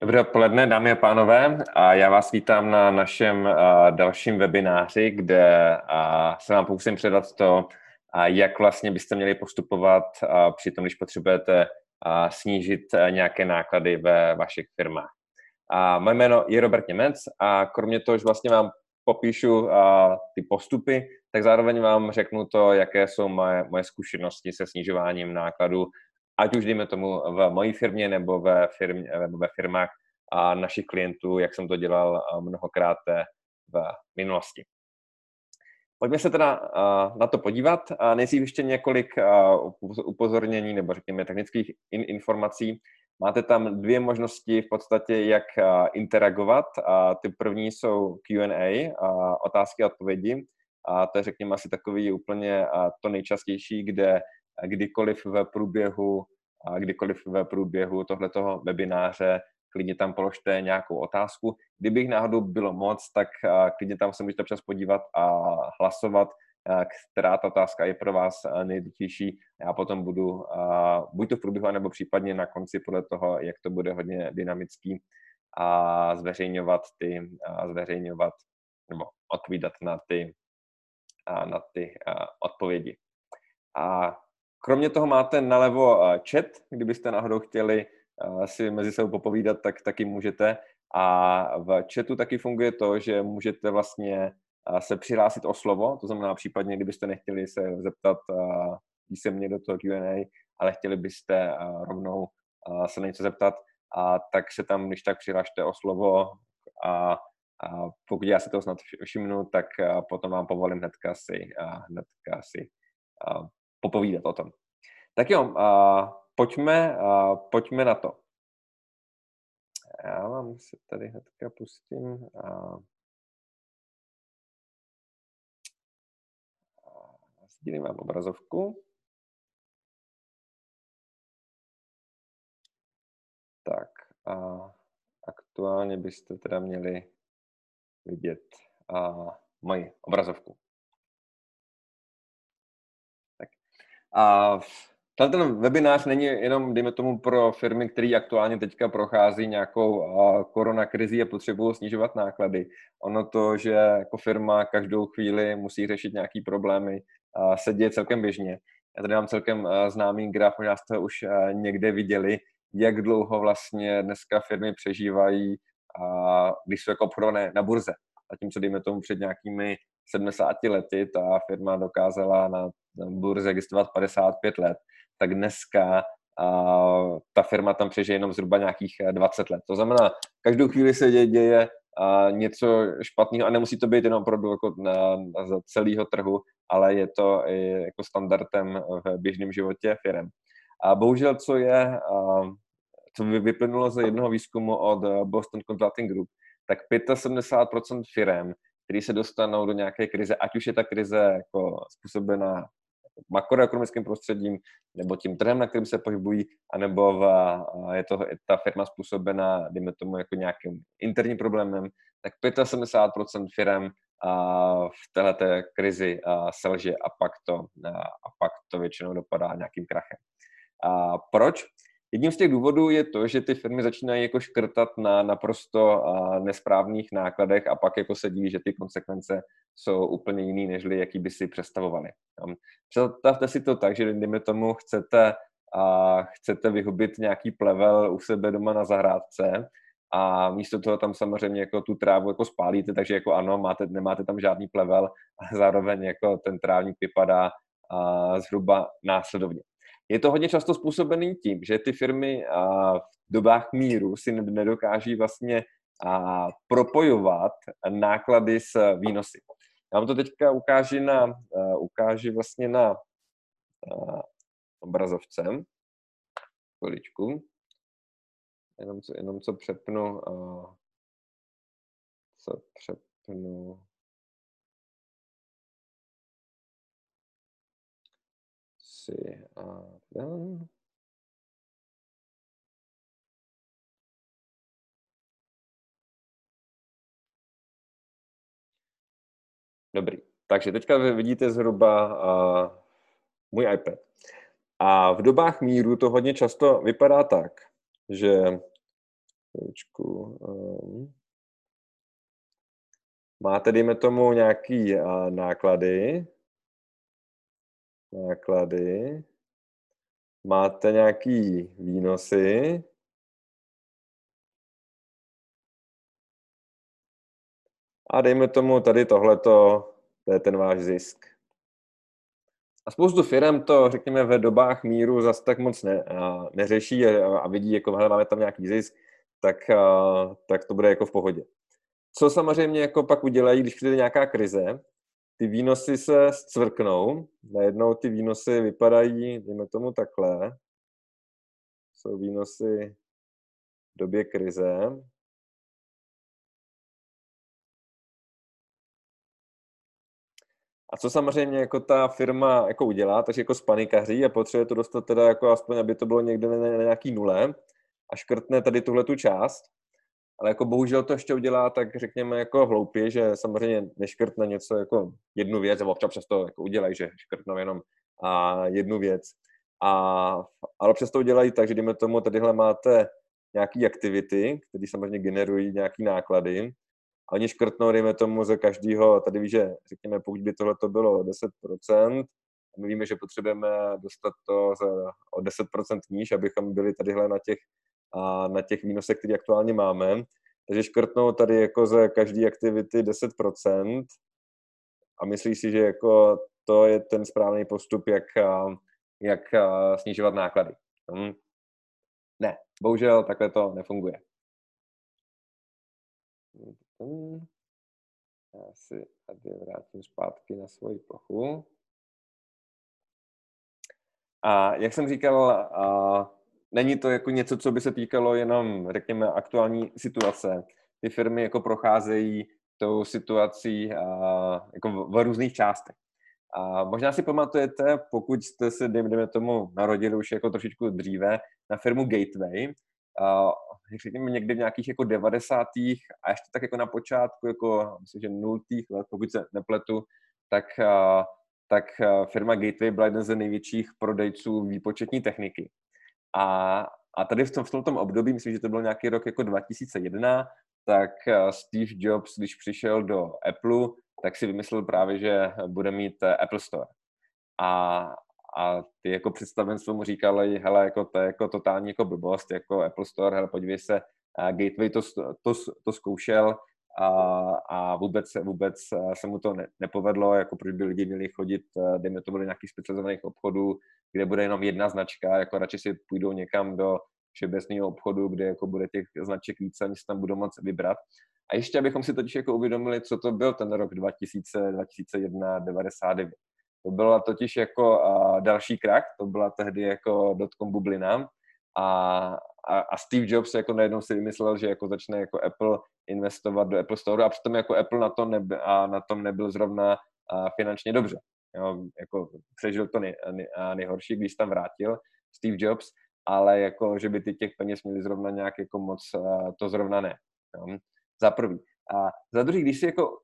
Dobré odpoledne, dámy a pánové. A já vás vítám na našem dalším webináři, kde se vám pokusím předat to, jak vlastně byste měli postupovat při tom, když potřebujete snížit nějaké náklady ve vašich firmách. A moje jméno je Robert Němec a kromě toho, že vlastně vám popíšu ty postupy, tak zároveň vám řeknu to, jaké jsou moje, moje zkušenosti se snižováním nákladů ať už dejme tomu v mojí firmě nebo ve, firmě, nebo ve firmách a našich klientů, jak jsem to dělal mnohokrát v minulosti. Pojďme se teda na to podívat. Nejdřív ještě několik upozornění nebo řekněme technických informací. Máte tam dvě možnosti v podstatě, jak interagovat. Ty první jsou Q&A, otázky a odpovědi. A to je řekněme asi takový úplně to nejčastější, kde kdykoliv v průběhu, kdykoliv v průběhu tohletoho webináře klidně tam položte nějakou otázku. Kdybych náhodou bylo moc, tak klidně tam se můžete občas podívat a hlasovat, která ta otázka je pro vás nejdůležitější. Já potom budu, buď to v průběhu, nebo případně na konci podle toho, jak to bude hodně dynamický, a zveřejňovat ty, a zveřejňovat nebo odpovídat na ty, na ty odpovědi. A Kromě toho máte nalevo eh, chat, kdybyste náhodou chtěli eh, si mezi sebou popovídat, tak taky můžete. A v chatu taky funguje to, že můžete vlastně eh, se přihlásit o slovo, to znamená případně, kdybyste nechtěli se zeptat písemně do toho Q&A, ale chtěli byste rovnou se na něco zeptat, a tak se tam když tak přihlašte o slovo. A, a pokud já si to snad všimnu, tak potom vám povolím hnedka si, hnedka si popovídat o tom. Tak jo, uh, pojďme, uh, pojďme na to. Já vám se tady hnedka pustím. Uh, sdílím vám obrazovku. Tak a aktuálně byste teda měli vidět a, moji obrazovku. A ten webinář není jenom, dejme tomu, pro firmy, které aktuálně teďka prochází nějakou koronakrizí a potřebují snižovat náklady. Ono to, že jako firma každou chvíli musí řešit nějaký problémy, se děje celkem běžně. Já tady mám celkem známý graf, možná jste už někde viděli, jak dlouho vlastně dneska firmy přežívají, když jsou jako obchodované na burze. Zatímco, dejme tomu, před nějakými 70 lety ta firma dokázala na burze existovat 55 let, tak dneska a ta firma tam přežije jenom zhruba nějakých 20 eh, let. To znamená, každou chvíli se děje, děje a něco špatného a nemusí to být jenom opravdu jako na, na celého trhu, ale je to i jako standardem v běžném životě firm. A bohužel, co je, co vyplynulo z jednoho výzkumu od Boston Consulting Group, tak 75% firm, které se dostanou do nějaké krize, ať už je ta krize jako způsobená makroekonomickým prostředím, nebo tím trhem, na kterým se pohybují, anebo v, je to je ta firma způsobená, dejme tomu, jako nějakým interním problémem, tak 75% firm v této krizi selže a pak, to, a pak to většinou dopadá nějakým krachem. A proč? Jedním z těch důvodů je to, že ty firmy začínají jako škrtat na naprosto nesprávných nákladech a pak jako se diví, že ty konsekvence jsou úplně jiný, nežli jaký by si představovali. Představte si to tak, že dejme tomu chcete, a chcete vyhubit nějaký plevel u sebe doma na zahrádce a místo toho tam samozřejmě jako tu trávu jako spálíte, takže jako ano, máte, nemáte tam žádný plevel, ale zároveň jako ten trávník vypadá a zhruba následovně. Je to hodně často způsobený tím, že ty firmy v dobách míru si nedokáží vlastně propojovat náklady s výnosy. Já vám to teďka ukážu na, ukážu vlastně na obrazovce. Chviličku. Jenom co, jenom co přepnu, co přepnu si a done. Dobrý. Takže teďka vy vidíte zhruba uh, můj iPad. A v dobách míru to hodně často vypadá tak, že chvíličku. Um, máte, dejme tomu, nějaký uh, náklady. Náklady. Máte nějaký výnosy. A dejme tomu tady tohleto, to je ten váš zisk. A spoustu firm to, řekněme, ve dobách míru zase tak moc ne, a neřeší a, vidí, jako máme tam nějaký zisk, tak, a, tak to bude jako v pohodě. Co samozřejmě jako pak udělají, když přijde nějaká krize, ty výnosy se zcvrknou, najednou ty výnosy vypadají, dejme tomu takhle, jsou výnosy v době krize, A co samozřejmě jako ta firma jako udělá, takže jako spanikaří a potřebuje to dostat teda jako aspoň, aby to bylo někde na, nějaký nule a škrtne tady tuhle tu část, ale jako bohužel to ještě udělá tak řekněme jako hloupě, že samozřejmě neškrtne něco jako jednu věc, nebo občas přesto jako udělají, že škrtnou jenom a jednu věc. A, ale přesto udělají tak, že dejme tomu, tadyhle máte nějaký aktivity, které samozřejmě generují nějaký náklady a oni škrtnou, dejme tomu, ze každého, tady víš, že řekněme, pokud by tohle to bylo 10%, a my víme, že potřebujeme dostat to za, o 10% níž, abychom byli tadyhle na těch, a na těch výnosech, které aktuálně máme. Takže škrtnou tady jako ze každé aktivity 10% a myslí si, že jako to je ten správný postup, jak, jak snižovat náklady. Hm. Ne, bohužel takhle to nefunguje. Já si tady vrátím zpátky na svoji plochu. A jak jsem říkal, a není to jako něco, co by se týkalo jenom, řekněme, aktuální situace. Ty firmy jako procházejí tou situací a, jako v, v různých částech. A možná si pamatujete, pokud jste se, dejme tomu, narodili už jako trošičku dříve, na firmu Gateway, a, řekněme někdy v nějakých jako 90. a ještě tak jako na počátku, jako myslím, že nultých let, pokud se nepletu, tak, a, tak firma Gateway byla jeden z největších prodejců výpočetní techniky. A, a tady v tom, v tom období, myslím, že to byl nějaký rok jako 2001, tak Steve Jobs, když přišel do Apple, tak si vymyslel právě, že bude mít eh, Apple Store. A, a ty jako představenstvo mu říkali, hele, jako to je jako totální jako blbost, jako Apple Store, hele, podívej se, Gateway to, to, to zkoušel a, a vůbec, vůbec se mu to ne, nepovedlo, jako proč by lidi měli chodit, dejme to byly nějakých specializovaných obchodů, kde bude jenom jedna značka, jako radši si půjdou někam do všeobecného obchodu, kde jako bude těch značek více, ani tam budou moc vybrat. A ještě, abychom si totiž jako uvědomili, co to byl ten rok 2000, 2001, 99. To byla totiž jako uh, další krach, to byla tehdy jako dotcom bublina a, a, a Steve Jobs jako najednou si vymyslel, že jako začne jako Apple investovat do Apple Store a přitom jako Apple na tom, neby, a na tom nebyl zrovna finančně dobře. Jo, jako přežil to nej, nej, nejhorší, když tam vrátil Steve Jobs, ale jako, že by ty těch peněz měli zrovna nějak jako moc, to zrovna ne. Jo. Za prvý. A za druhý, když si jako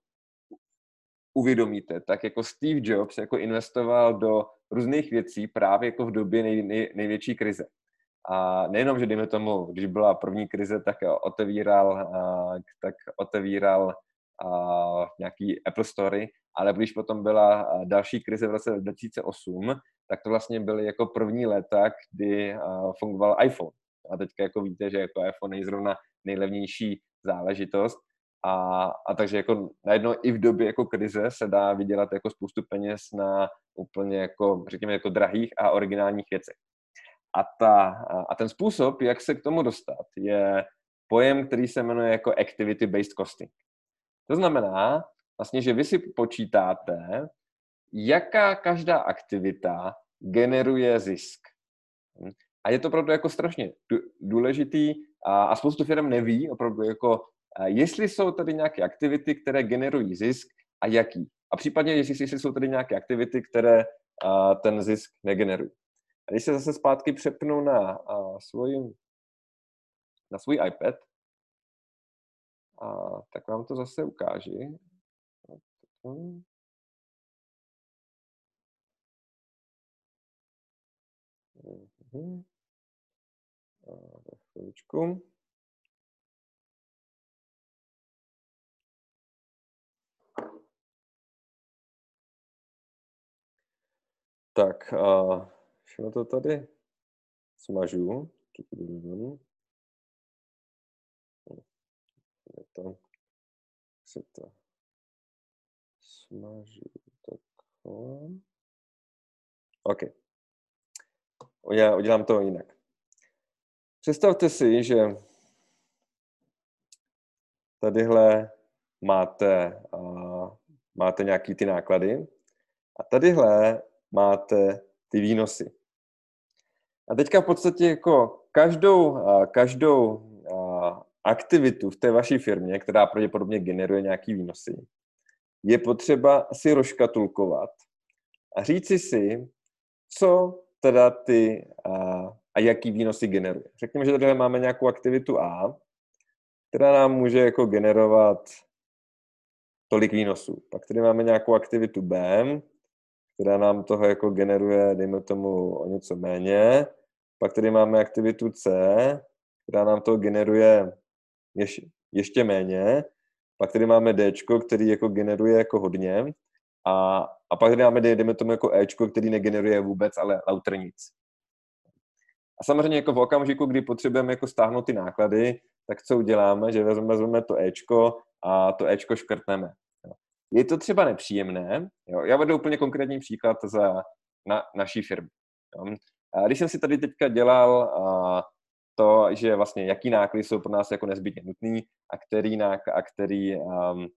uvědomíte, tak jako Steve Jobs jako investoval do různých věcí právě jako v době nej, nej, největší krize. A nejenom, že dejme tomu, když byla první krize, tak otevíral, tak otevíral nějaký Apple Story, ale když potom byla další krize v roce 2008, tak to vlastně byly jako první léta, kdy fungoval iPhone. A teďka jako víte, že jako iPhone je zrovna nejlevnější záležitost, a, a takže jako najednou i v době jako krize se dá vydělat jako spoustu peněz na úplně jako, řekněme, jako drahých a originálních věcech. A, ta, a ten způsob, jak se k tomu dostat, je pojem, který se jmenuje jako activity-based costing. To znamená vlastně, že vy si počítáte, jaká každá aktivita generuje zisk. A je to opravdu jako strašně důležitý a, a spoustu firm neví opravdu jako jestli jsou tady nějaké aktivity, které generují zisk a jaký. A případně, jestli, jestli jsou tady nějaké aktivity, které ten zisk negenerují. A když se zase zpátky přepnu na a, svůj, na svůj iPad, a, tak vám to zase ukáži. Mm-hmm. Tak, uh, všechno to tady smažu. Je to, se to smažu takhle. OK. Já udělám to jinak. Představte si, že tadyhle máte, uh, máte nějaký ty náklady a tadyhle máte ty výnosy. A teďka v podstatě jako každou, každou aktivitu v té vaší firmě, která pravděpodobně generuje nějaký výnosy, je potřeba si rozškatulkovat a říci si, co teda ty a, a jaký výnosy generuje. Řekněme, že tady máme nějakou aktivitu A, která nám může jako generovat tolik výnosů. Pak tady máme nějakou aktivitu B, která nám toho jako generuje, dejme tomu, o něco méně. Pak tady máme aktivitu C, která nám toho generuje ještě, ještě méně. Pak tady máme D, který jako generuje jako hodně. A, a pak tady máme, dejme tomu, jako E, který negeneruje vůbec, ale lauter nic. A samozřejmě jako v okamžiku, kdy potřebujeme jako stáhnout ty náklady, tak co uděláme, že vezmeme, vezmeme to Ečko a to Ečko škrtneme. Je to třeba nepříjemné. Jo? Já vedu úplně konkrétní příklad za na, naší firmy. Jo? A když jsem si tady teďka dělal a, to, že vlastně jaký náklady jsou pro nás jako nezbytně nutný a který, nák, a který, um,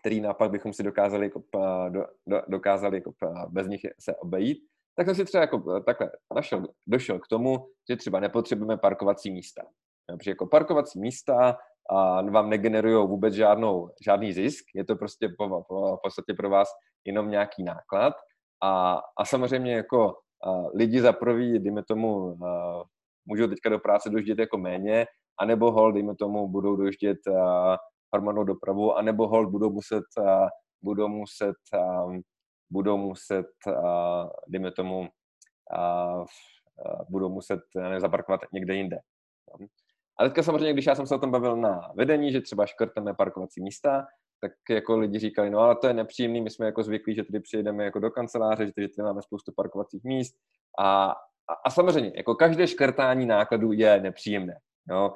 který nápad bychom si dokázali, jako, do, do, dokázali jako, bez nich se obejít, tak jsem si třeba jako takhle našel, došel k tomu, že třeba nepotřebujeme parkovací místa. Protože jako parkovací místa a vám negenerují vůbec žádnou, žádný zisk, je to prostě po, po, v podstatě pro vás jenom nějaký náklad. A, a samozřejmě jako a lidi za prvý, dejme tomu, a, můžou teďka do práce dojíždět jako méně, anebo hol, dejme tomu, budou dojíždět hromadnou dopravu, anebo hol budou muset, a, budou muset, a, budou muset, a, dejme tomu, a, a, budou muset nezaparkovat někde jinde. A teďka samozřejmě, když já jsem se o tom bavil na vedení, že třeba škrteme parkovací místa, tak jako lidi říkali, no ale to je nepříjemný, my jsme jako zvyklí, že tady přijedeme jako do kanceláře, že tady, tady máme spoustu parkovacích míst a, a, a samozřejmě, jako každé škrtání nákladů je nepříjemné. No.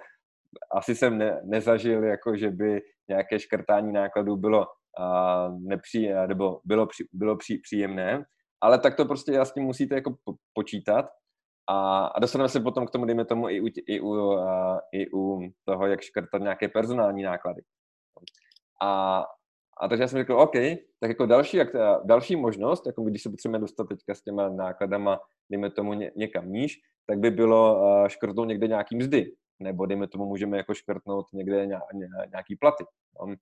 Asi jsem ne, nezažil, jako že by nějaké škrtání nákladů bylo a, nepří, nebo bylo, při, bylo při, příjemné, ale tak to prostě jasně musíte jako počítat a, a dostaneme se potom k tomu, dejme tomu, i u, i u, uh, i u toho, jak škrtat nějaké personální náklady. A, a takže já jsem řekl, OK, tak jako další, jak, další možnost, jako když se potřebujeme dostat teďka s těma nákladama, dejme tomu ně, někam níž, tak by bylo uh, škrtnout někde nějaký mzdy, nebo dejme tomu můžeme jako škrtnout někde ně, ně, nějaký platy. No.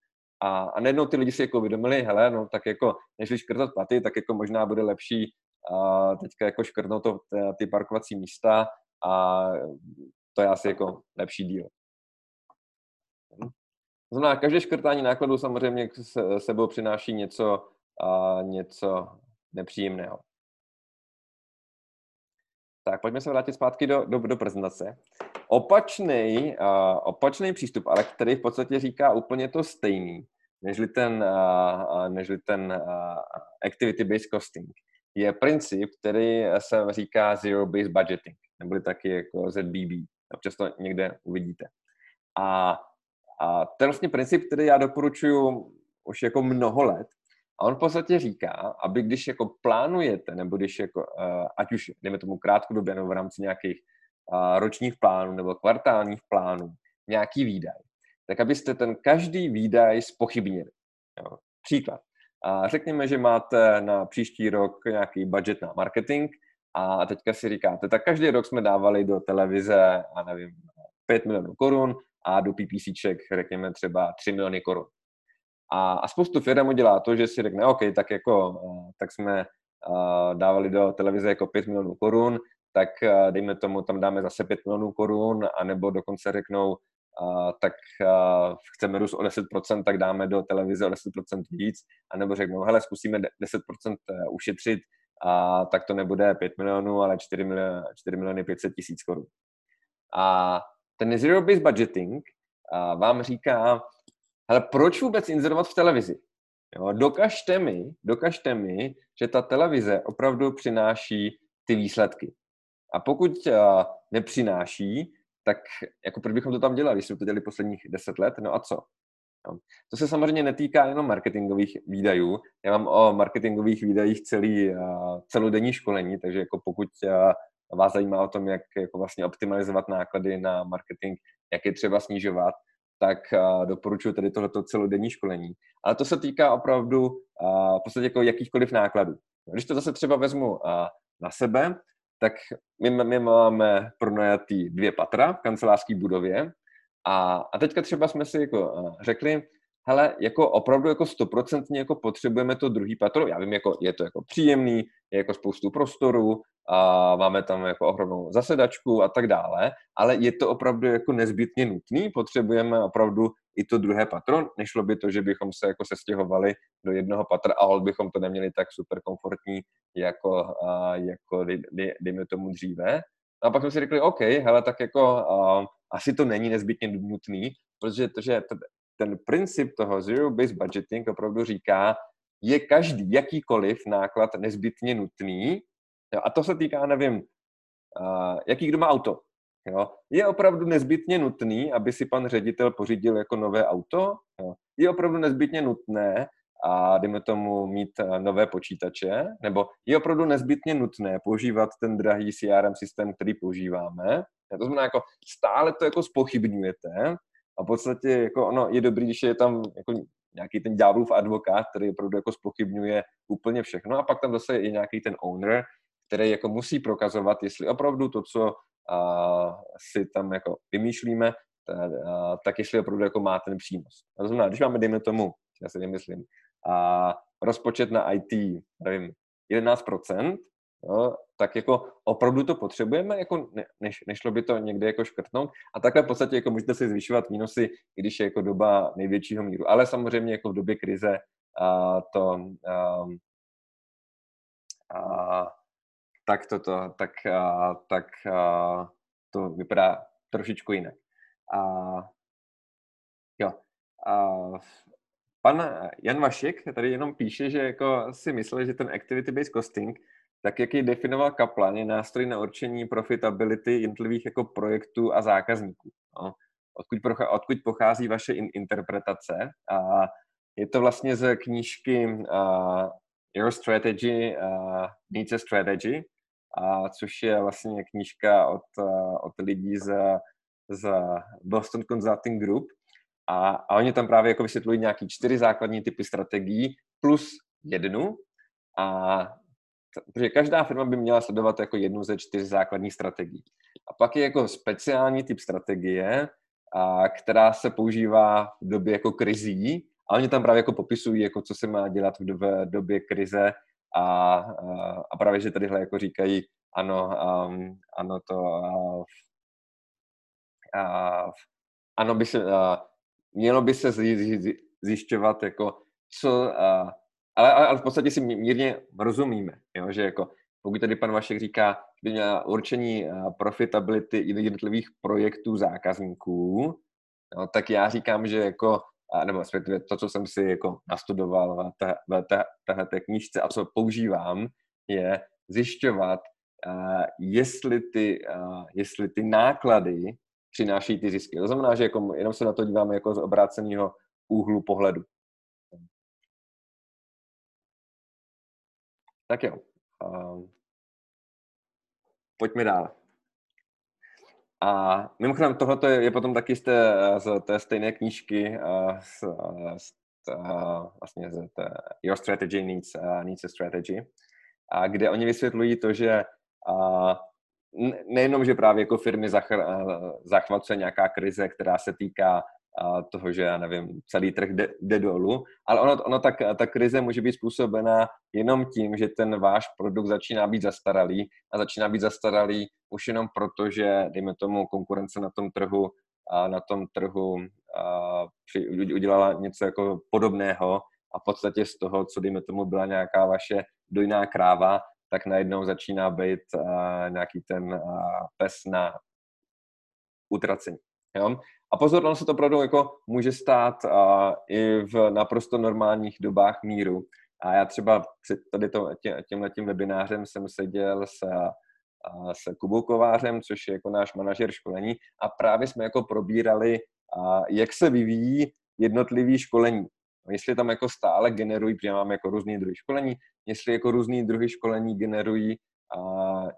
A, a najednou ty lidi si jako uvědomili, hele, no tak jako, než škrtat platy, tak jako možná bude lepší a teďka jako škrtnout to, ty parkovací místa a to je asi jako lepší díl. To znamená, každé škrtání nákladů samozřejmě se sebou přináší něco, a něco nepříjemného. Tak, pojďme se vrátit zpátky do, do, do prezentace. Opačný, uh, opačný přístup, ale který v podstatě říká úplně to stejný, nežli ten, nežli ten activity-based costing, je princip, který se říká Zero-Based Budgeting, neboli taky jako ZBB. Občas to někde uvidíte. A, a je vlastně princip, který já doporučuji už jako mnoho let. A on v podstatě říká, aby když jako plánujete, nebo když jako, uh, ať už, dejme tomu krátkodobě, nebo v rámci nějakých uh, ročních plánů nebo kvartálních plánů, nějaký výdaj, tak abyste ten každý výdaj spochybnili. Příklad. A řekněme, že máte na příští rok nějaký budget na marketing a teďka si říkáte, tak každý rok jsme dávali do televize, a nevím, 5 milionů korun a do PPCček řekněme třeba 3 miliony korun. A, a spoustu firm udělá to, že si řekne, OK, tak jako, tak jsme dávali do televize jako 5 milionů korun, tak dejme tomu, tam dáme zase 5 milionů korun, anebo dokonce řeknou, a, tak a, chceme růst o 10%, tak dáme do televize o 10% víc, anebo řeknou, hele, zkusíme 10% eh, ušetřit, a tak to nebude 5 milionů, ale 4 miliony, 4 miliony 500 tisíc korun. A ten zero-based budgeting vám říká, hele, proč vůbec inzerovat v televizi? Jo, dokažte mi, dokažte mi, že ta televize opravdu přináší ty výsledky. A pokud uh, nepřináší, tak jako proč bychom to tam dělali, když jsme to dělali posledních deset let, no a co? No. To se samozřejmě netýká jenom marketingových výdajů. Já mám o marketingových výdajích celý, uh, celodenní školení, takže jako pokud uh, vás zajímá o tom, jak jako vlastně optimalizovat náklady na marketing, jak je třeba snižovat, tak uh, doporučuji tedy tohleto celodenní školení. Ale to se týká opravdu v podstatě jako jakýchkoliv nákladů. Když to zase třeba vezmu na sebe, tak my, my máme pronajatý dvě patra v kancelářské budově a, a teďka třeba jsme si jako řekli, hele, jako opravdu jako stoprocentně jako potřebujeme to druhý patro. Já vím, jako je to jako příjemný, je jako spoustu prostoru, a máme tam jako ohromnou zasedačku a tak dále, ale je to opravdu jako nezbytně nutný, potřebujeme opravdu i to druhé patro, nešlo by to, že bychom se jako sestěhovali do jednoho patra a bychom to neměli tak super komfortní, jako, jako dejme tomu dříve. A pak jsme si řekli, OK, hele, tak jako a, asi to není nezbytně nutný, protože to, že ten princip toho zero-based budgeting opravdu říká, je každý jakýkoliv náklad nezbytně nutný, jo, a to se týká, nevím, jaký kdo má auto. Jo. Je opravdu nezbytně nutný, aby si pan ředitel pořídil jako nové auto? Jo. Je opravdu nezbytně nutné, a dejme tomu mít nové počítače, nebo je opravdu nezbytně nutné používat ten drahý CRM systém, který používáme. To znamená, jako stále to jako spochybňujete a v podstatě jako ono je dobrý, když je tam jako nějaký ten ďáblův advokát, který opravdu jako spochybňuje úplně všechno a pak tam zase je nějaký ten owner, který jako musí prokazovat, jestli opravdu to, co a, si tam jako vymýšlíme, tak, a, tak jestli opravdu jako má ten přínos. To znamená, když máme, dejme tomu, já si nemyslím, a rozpočet na IT, nevím, 11%, jo, tak jako opravdu to potřebujeme, jako ne, neš, nešlo by to někde jako škrtnout a takhle v podstatě jako můžete si zvyšovat výnosy, když je jako doba největšího míru. Ale samozřejmě jako v době krize a to a, a, tak toto, tak, a, tak a, to vypadá trošičku jinak. A, jo. A, pan Jan Vašek tady jenom píše, že jako si myslel, že ten activity-based costing tak jak ji definoval Kaplan, je nástroj na určení profitability jednotlivých jako projektů a zákazníků. No. Odkud, procha, odkud pochází vaše in, interpretace? A je to vlastně z knížky uh, Your Strategy uh, Needs a Strategy, a což je vlastně knížka od, od lidí z, z Boston Consulting Group. A, a oni tam právě jako vysvětlují nějaký čtyři základní typy strategií plus jednu. A protože každá firma by měla sledovat jako jednu ze čtyř základních strategií. A pak je jako speciální typ strategie, a, která se používá v době jako krizí a oni tam právě jako popisují, jako co se má dělat v době, době krize a, a, právě, že tadyhle jako říkají, ano, um, ano to uh, uh, ano by se, uh, mělo by se zjišťovat, jako co, uh, ale, ale, ale v podstatě si mírně rozumíme, jo? že jako pokud tady pan Vašek říká, že by měla určení eh, profitability jednotlivých projektů zákazníků, jo, tak já říkám, že jako, nebo respektive to, co jsem si jako nastudoval v téhle té knížce a co používám, je zjišťovat, uh, jestli, ty, uh, jestli ty náklady přináší ty zisky. To znamená, že jako jenom se na to díváme jako z obráceného úhlu pohledu. Tak jo. Uh, pojďme dál. A mimochodem, tohle je, je potom taky z té, z té stejné knížky, uh, z, z, uh, vlastně z té Your Strategy Needs, needs a Strategy, a kde oni vysvětlují to, že uh, nejenom, že právě jako firmy zachvacuje nějaká krize, která se týká toho, že já nevím, celý trh jde, jde dolů, ale ono, ono tak, ta krize může být způsobena jenom tím, že ten váš produkt začíná být zastaralý a začíná být zastaralý už jenom proto, že, dejme tomu, konkurence na tom trhu a na tom trhu a, při, udělala něco jako podobného a v podstatě z toho, co dejme tomu byla nějaká vaše dojná kráva, tak najednou začíná být a, nějaký ten a, pes na utracení. Jo? A pozor, ono se to opravdu jako může stát a, i v naprosto normálních dobách míru. A já třeba před tady to, tě, tímhle tím webinářem jsem seděl s, a, s Kubou Kovářem, což je jako náš manažer školení a právě jsme jako probírali, a, jak se vyvíjí jednotlivý školení. Jestli tam jako stále generují, protože máme jako různý druhy školení, jestli jako různý druhy školení generují a,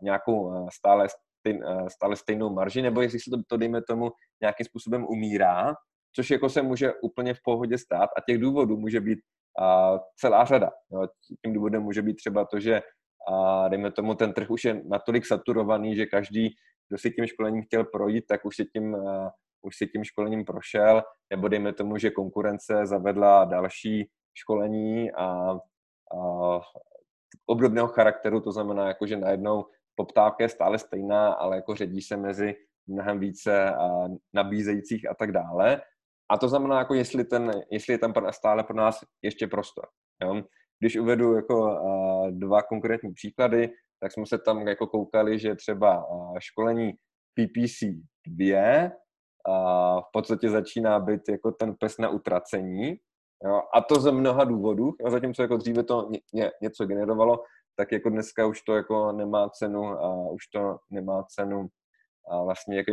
nějakou stále stejn, eh, stále stejnou marži, nebo jestli se to, to, dejme tomu, nějakým způsobem umírá, což jako se může úplně v pohodě stát a těch důvodů může být a, celá řada. No, tím důvodem může být třeba to, že a, dejme tomu, ten trh už je natolik saturovaný, že každý, kdo si tím školením chtěl projít, tak už si tím, a, už si tím školením prošel, nebo dejme tomu, že konkurence zavedla další školení a, a obdobného charakteru, to znamená, jako, že najednou poptávka je stále stejná, ale jako ředí se mezi mnohem více nabízejících a tak dále. A to znamená, jako jestli, ten, jestli je tam stále pro nás ještě prostor. Jo? Když uvedu jako dva konkrétní příklady, tak jsme se tam jako koukali, že třeba školení PPC 2 v podstatě začíná být jako ten pes na utracení. Jo? A to ze mnoha důvodů. A zatímco jako dříve to ně, něco generovalo, tak jako dneska už to jako nemá cenu a už to nemá cenu a vlastně jako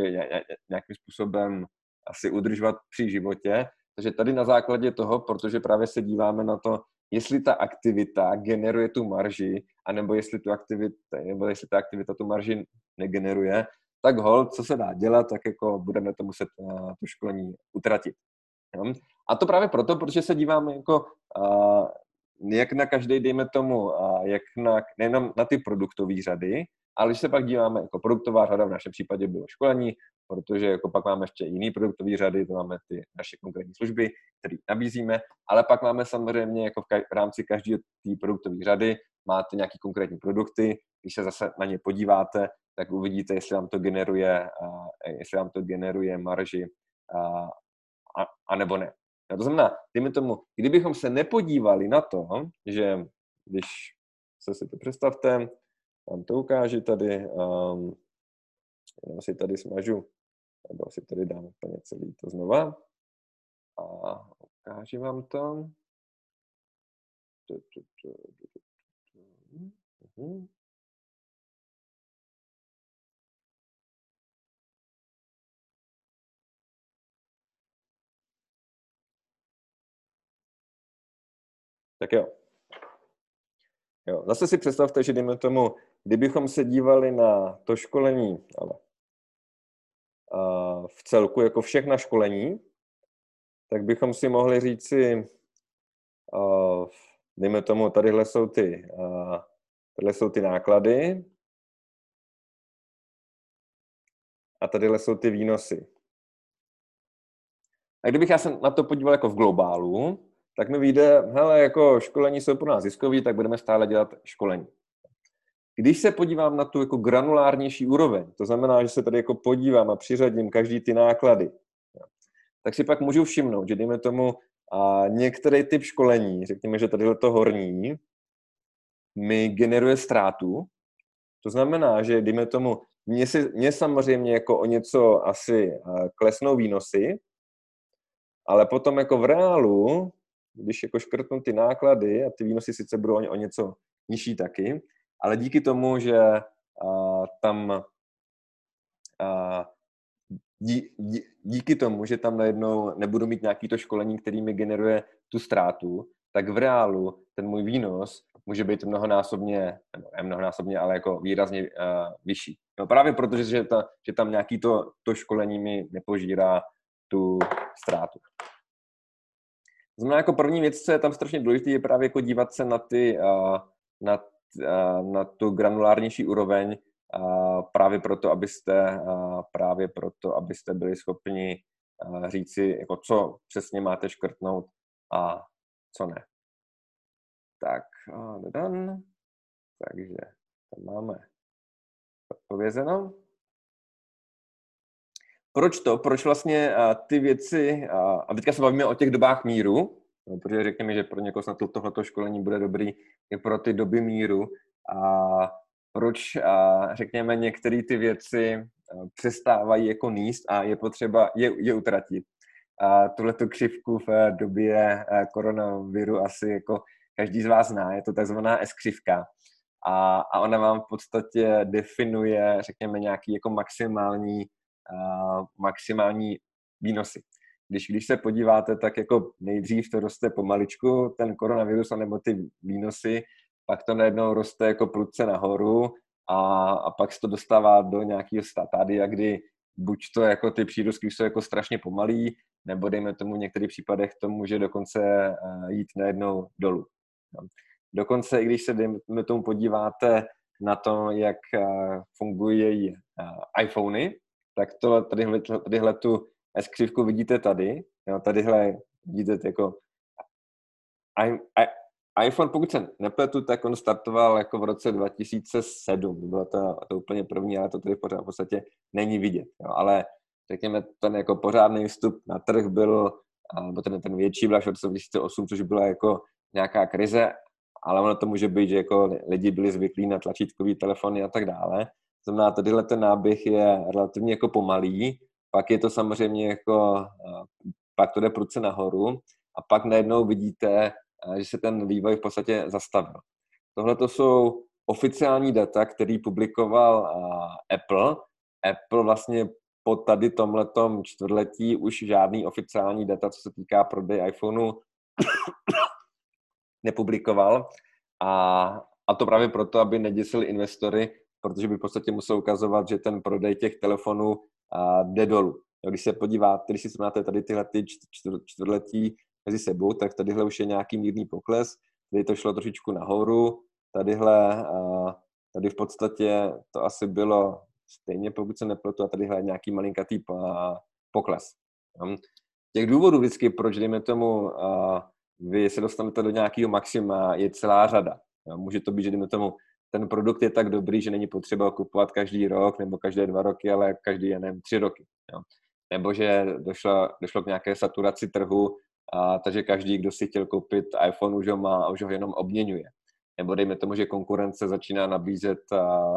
nějakým způsobem asi udržovat při životě. Takže tady na základě toho, protože právě se díváme na to, jestli ta aktivita generuje tu marži, anebo jestli tu aktivita, nebo jestli ta aktivita tu marži negeneruje, tak hol, co se dá dělat, tak jako budeme to muset to školení utratit. Jo? A to právě proto, protože se díváme jako jak na každý, dejme tomu, a jak na, nejenom na ty produktové řady, ale když se pak díváme, jako produktová řada v našem případě bylo školení, protože jako pak máme ještě jiný produktové řady, to máme ty naše konkrétní služby, které nabízíme, ale pak máme samozřejmě jako v, ka- v rámci každé té produktové řady máte nějaké konkrétní produkty, když se zase na ně podíváte, tak uvidíte, jestli vám to generuje, jestli vám to generuje marži a, a nebo ne. No, to znamená, dejme tomu, kdybychom se nepodívali na to, že když se si to představte, vám to ukážu tady, um, já si tady smažu, nebo si tady dám úplně celý to znova. A ukážu vám to. Tak jo. jo. Zase si představte, že dejme tomu, kdybychom se dívali na to školení, ale v celku jako všechna školení, tak bychom si mohli říci, dejme tomu, tadyhle jsou ty, tadyhle jsou ty náklady a tadyhle jsou ty výnosy. A kdybych já se na to podíval jako v globálu, tak mi vyjde, hele, jako školení jsou pro nás ziskový, tak budeme stále dělat školení. Když se podívám na tu jako granulárnější úroveň, to znamená, že se tady jako podívám a přiřadím každý ty náklady, tak si pak můžu všimnout, že dejme tomu a některý typ školení, řekněme, že tady to horní, mi generuje ztrátu. To znamená, že dejme tomu, mě, si, mě samozřejmě jako o něco asi klesnou výnosy, ale potom jako v reálu když jako škrtnu ty náklady a ty výnosy sice budou o něco nižší taky, ale díky tomu, že a, tam a, dí, dí, díky tomu, že tam najednou nebudu mít nějaký to školení, který mi generuje tu ztrátu, tak v reálu ten můj výnos může být mnohonásobně, nebo ne mnohonásobně, ale jako výrazně uh, vyšší. No právě protože, že, ta, že tam nějaký to, to školení mi nepožírá tu ztrátu znamená, jako první věc, co je tam strašně důležité, je právě jako dívat se na ty, na, na tu granulárnější úroveň, právě proto, abyste, právě proto, abyste byli schopni říci, jako co přesně máte škrtnout a co ne. Tak, dan. Takže tam máme odpovězeno. Proč to? Proč vlastně ty věci, a teďka se bavíme o těch dobách míru, no, protože řekněme, že pro někoho snad tohleto školení bude dobrý i pro ty doby míru, a proč, řekněme, některé ty věci přestávají jako níst a je potřeba je, je utratit. A tuhle křivku v době koronaviru asi jako každý z vás zná, je to takzvaná S-křivka. A, a ona vám v podstatě definuje, řekněme, nějaký jako maximální, maximální výnosy. Když, když se podíváte, tak jako nejdřív to roste pomaličku, ten koronavirus, anebo ty výnosy, pak to najednou roste jako prudce nahoru a, a pak se to dostává do nějakého stádia, kdy buď to jako ty přírůstky jsou jako strašně pomalý, nebo dejme tomu v některých případech to může dokonce jít najednou dolů. Dokonce, i když se dejme tomu podíváte na to, jak fungují iPhony, tak to, tadyhle, tadyhle tu S-křivku vidíte tady. Jo, tadyhle vidíte jako I, I, iPhone, pokud se nepletu, tak on startoval jako v roce 2007. To bylo to, to úplně první, ale to tady pořád v podstatě není vidět. Jo. Ale řekněme, ten jako pořádný vstup na trh byl, nebo ten, ten větší byl až v roce 2008, což byla jako nějaká krize, ale ono to může být, že jako lidi byli zvyklí na tlačítkový telefony a tak dále. Znamená, tadyhle ten náběh je relativně jako pomalý, pak je to samozřejmě jako, pak to jde prudce nahoru a pak najednou vidíte, že se ten vývoj v podstatě zastavil. Tohle to jsou oficiální data, který publikoval Apple. Apple vlastně po tady tomhletom čtvrtletí už žádný oficiální data, co se týká prodeje iPhoneu, nepublikoval. A, a to právě proto, aby neděsili investory, protože by v podstatě musel ukazovat, že ten prodej těch telefonů jde dolů. Když se podíváte, když si srovnáte tady tyhle ty čtvrtletí mezi sebou, tak tadyhle už je nějaký mírný pokles, tady to šlo trošičku nahoru, tadyhle, tady v podstatě to asi bylo stejně, pokud se nepletu, a tadyhle je nějaký malinkatý pokles. Těch důvodů vždycky, proč dejme tomu, vy se dostanete do nějakého maxima, je celá řada. Může to být, že dejme tomu, ten produkt je tak dobrý, že není potřeba kupovat každý rok nebo každé dva roky, ale každý, nevím, tři roky. Jo. Nebo že došlo, došlo k nějaké saturaci trhu, a, takže každý, kdo si chtěl koupit iPhone, už ho má a už ho jenom obměňuje. Nebo dejme tomu, že konkurence začíná nabízet a,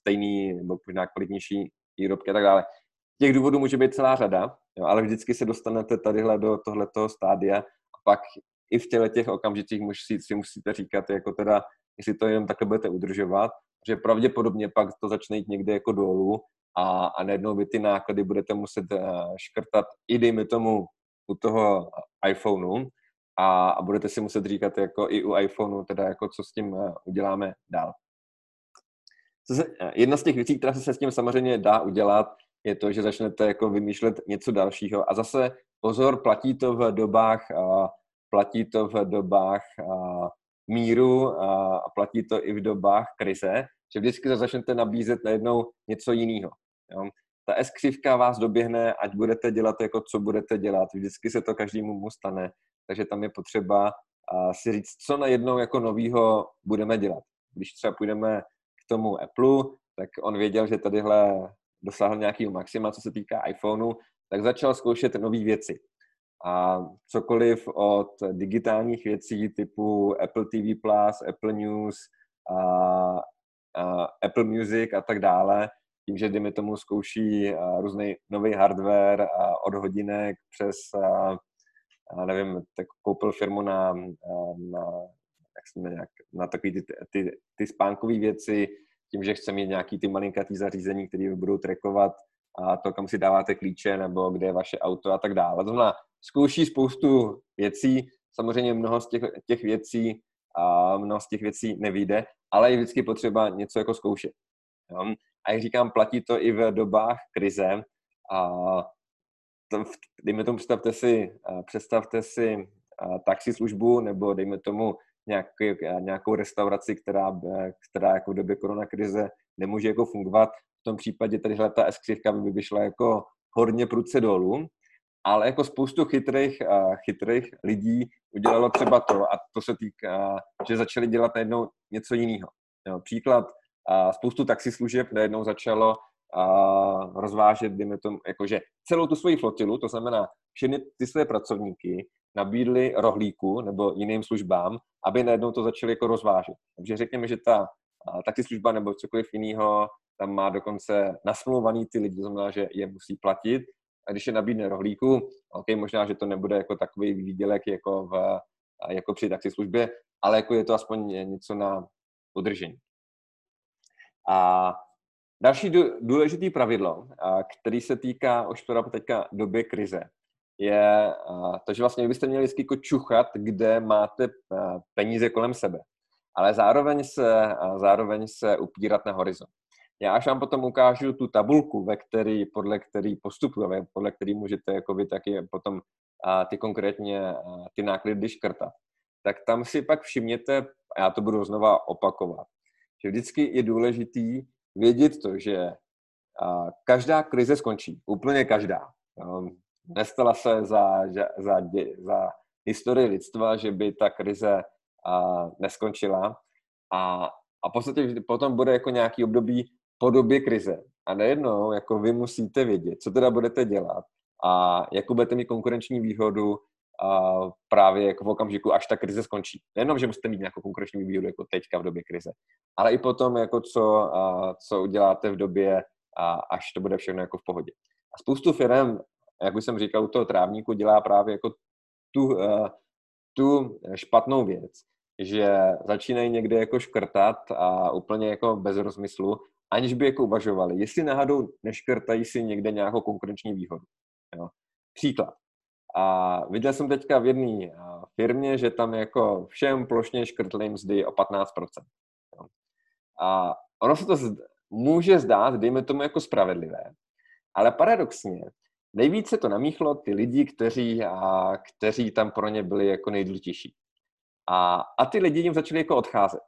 stejný nebo možná kvalitnější výrobky a tak dále. Těch důvodů může být celá řada, jo, ale vždycky se dostanete tadyhle do tohletoho stádia a pak i v těle těch okamžitých musí, si musíte říkat, jako teda, jestli to jenom takhle budete udržovat, že pravděpodobně pak to začne jít někde jako dolů a, a najednou vy ty náklady budete muset uh, škrtat i dejme tomu u toho iPhoneu a, a budete si muset říkat jako i u iPhoneu, teda jako co s tím uh, uděláme dál. Co se, uh, jedna z těch věcí, která se s tím samozřejmě dá udělat, je to, že začnete jako vymýšlet něco dalšího. A zase pozor, platí to v dobách, platí to v dobách míru a platí to i v dobách krize, že vždycky začnete nabízet najednou něco jiného. Ta S křivka vás doběhne, ať budete dělat jako co budete dělat. Vždycky se to každému mu stane. Takže tam je potřeba si říct, co najednou jako novýho budeme dělat. Když třeba půjdeme k tomu Apple, tak on věděl, že tadyhle dosáhl nějakého maxima, co se týká iPhoneu, tak začal zkoušet nové věci. A cokoliv od digitálních věcí typu Apple TV+, Apple News, a, a Apple Music a tak dále, tím, že dejme tomu zkouší různý nový hardware a od hodinek přes, a, a nevím, tak koupil firmu na, na, jak jsme nějak, na takové ty, ty, ty spánkové věci, tím, že chce mít nějaký ty malinkatý zařízení, které budou trackovat a to, kam si dáváte klíče, nebo kde je vaše auto a tak dále. To znamená, zkouší spoustu věcí, samozřejmě mnoho z těch, těch věcí a mnoho z těch věcí nevíde, ale je vždycky potřeba něco jako zkoušet. Jo? A jak říkám, platí to i v dobách krize. A to, dejme tomu, představte si, představte si taxislužbu nebo dejme tomu nějaký, nějakou restauraci, která, která jako v době koronakrize nemůže jako fungovat. V tom případě tadyhle ta s by vyšla jako hodně prudce dolů, ale jako spoustu chytrých, chytrých lidí udělalo třeba to, a to se týká, že začali dělat najednou něco jiného. Jo, příklad, spoustu taxislužeb najednou začalo rozvážet, dejme tomu, jakože celou tu svoji flotilu, to znamená všechny ty své pracovníky, nabídli rohlíku nebo jiným službám, aby najednou to začali jako rozvážet. Takže řekněme, že ta taxislužba nebo cokoliv jiného, tam má dokonce nasmluvaný ty lidi, to znamená, že je musí platit. A když je nabídne rohlíku, OK, možná, že to nebude jako takový výdělek jako, v, jako při taxislužbě, ale jako je to aspoň něco na udržení. A další důležitý pravidlo, který se týká už teda teďka doby krize, je to, že vlastně byste měli vždycky jako čuchat, kde máte peníze kolem sebe, ale zároveň se, zároveň se upírat na horizont. Já až vám potom ukážu tu tabulku, ve který, podle který postupujeme, podle který můžete jako vy taky potom a, ty konkrétně a, ty náklady škrtat, tak tam si pak všimněte, a já to budu znova opakovat, že vždycky je důležitý vědět to, že každá krize skončí. Úplně každá. Nestala se za, za, za, historii lidstva, že by ta krize neskončila. A, a v podstatě potom bude jako nějaký období po době krize. A nejednou jako vy musíte vědět, co teda budete dělat a jakou budete mít konkurenční výhodu a právě jako v okamžiku, až ta krize skončí. Nejenom, že musíte mít nějakou konkurenční výhodu jako teďka v době krize, ale i potom, jako co, a, co uděláte v době, a, až to bude všechno jako v pohodě. A spoustu firm, jak už jsem říkal, u toho trávníku dělá právě jako tu, a, tu špatnou věc, že začínají někde jako škrtat a úplně jako bez rozmyslu aniž by jako uvažovali, jestli náhodou neškrtají si někde nějakou konkurenční výhodu. Jo. Příklad. A viděl jsem teďka v jedné firmě, že tam jako všem plošně škrtli mzdy o 15%. Jo. A ono se to zd- může zdát, dejme tomu jako spravedlivé, ale paradoxně nejvíce to namíchlo ty lidi, kteří, a, kteří tam pro ně byli jako nejdůležitější. A, a ty lidi jim začali jako odcházet.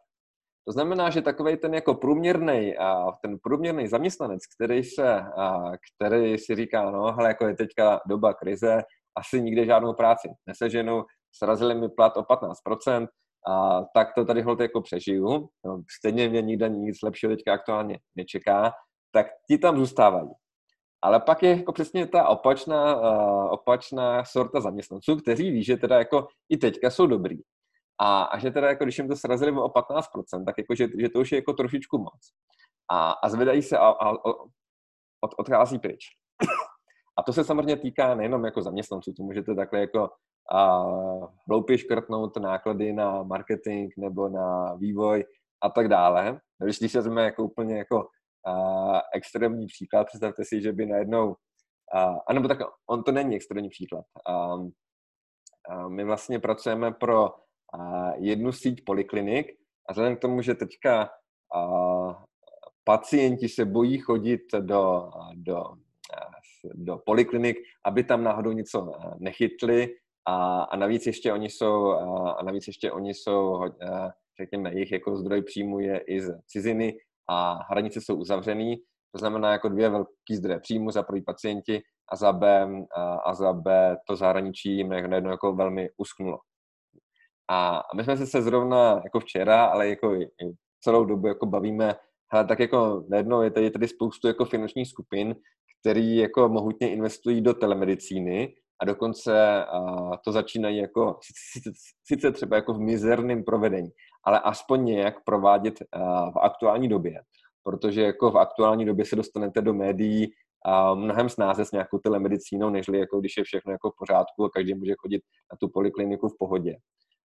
To znamená, že takový ten jako průměrný, ten průměrný zaměstnanec, který se, který si říká, no, hele, jako je teďka doba krize, asi nikde žádnou práci neseženu, srazili mi plat o 15%, a tak to tady hold jako přežiju, no, stejně mě nikde nic lepšího teďka aktuálně nečeká, tak ti tam zůstávají. Ale pak je jako přesně ta opačná, opačná sorta zaměstnanců, kteří ví, že teda jako i teďka jsou dobrý. A, a že teda, jako, když jim to srazili o 15%, tak jako, že, že to už je jako trošičku moc. A, a zvedají se a, a, a od, odchází pryč. A to se samozřejmě týká nejenom jako zaměstnanců, to můžete takhle jako a, hloupě škrtnout náklady na marketing nebo na vývoj a tak dále. Když, když se vezmeme jako úplně jako a, extrémní příklad, představte si, že by najednou, a, anebo tak on to není extrémní příklad. A, a my vlastně pracujeme pro jednu síť poliklinik a vzhledem k tomu, že teďka pacienti se bojí chodit do, do, do poliklinik, aby tam náhodou něco nechytli a, a navíc ještě oni jsou, a navíc ještě oni jsou, řekněme, jejich jako zdroj příjmu je i z ciziny a hranice jsou uzavřený, to znamená jako dvě velký zdroje příjmu, za první pacienti a za B, a, za B to zahraničí jim najednou jako velmi usknulo. A my jsme se zrovna jako včera, ale jako i celou dobu jako bavíme, hele, tak jako najednou je tady, tady spoustu jako finančních skupin, který jako mohutně investují do telemedicíny a dokonce a to začínají jako, sice, sice třeba jako v mizerném provedení, ale aspoň nějak provádět v aktuální době, protože jako v aktuální době se dostanete do médií a mnohem snáze s nějakou telemedicínou, nežli jako když je všechno jako v pořádku a každý může chodit na tu polikliniku v pohodě.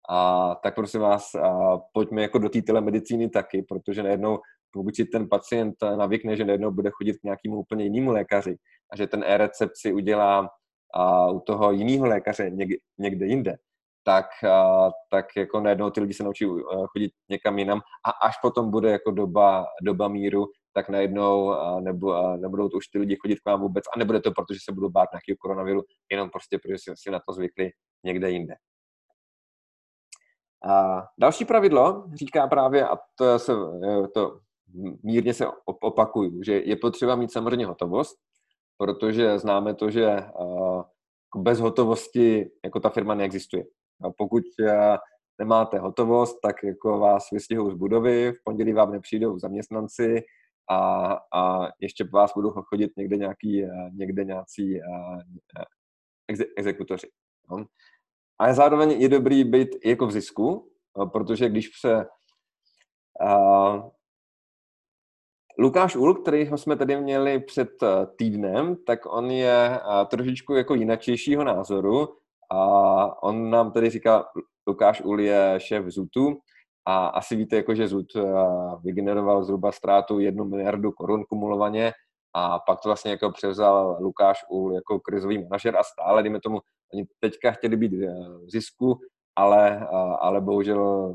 A tak prosím vás, a pojďme jako do té telemedicíny taky, protože najednou, pokud si ten pacient navykne, že najednou bude chodit k nějakému úplně jinému lékaři a že ten e-recept si udělá a u toho jiného lékaře někde, někde jinde, tak, a, tak jako najednou ty lidi se naučí chodit někam jinam a až potom bude jako doba, doba míru, tak najednou a nebo, a nebudou to už ty lidi chodit k vám vůbec a nebude to, protože se budou bát nějakého koronaviru, jenom prostě, protože si, si na to zvykli někde jinde. A další pravidlo říká právě, a to, se, to mírně se opakuju, že je potřeba mít samozřejmě hotovost, protože známe to, že bez hotovosti jako ta firma neexistuje. A pokud nemáte hotovost, tak jako vás vystěhují z budovy, v pondělí vám nepřijdou zaměstnanci a, a ještě vás budou chodit někde, nějaký, někde nějací exe, exekutoři. No. Ale zároveň je dobrý být jako v zisku, protože když se Lukáš Ul, kterýho jsme tady měli před eh, týdnem, tak on je eh, trošičku jako jinačejšího názoru a on nám tady říká, Lukáš Ul je šéf ZUTu a asi víte, jako, že ZUT vygeneroval zhruba ztrátu jednu miliardu korun kumulovaně a pak to vlastně jako převzal Lukáš Ul jako krizový manažer a stále, dejme tomu, oni teďka chtěli být v zisku, ale, ale bohužel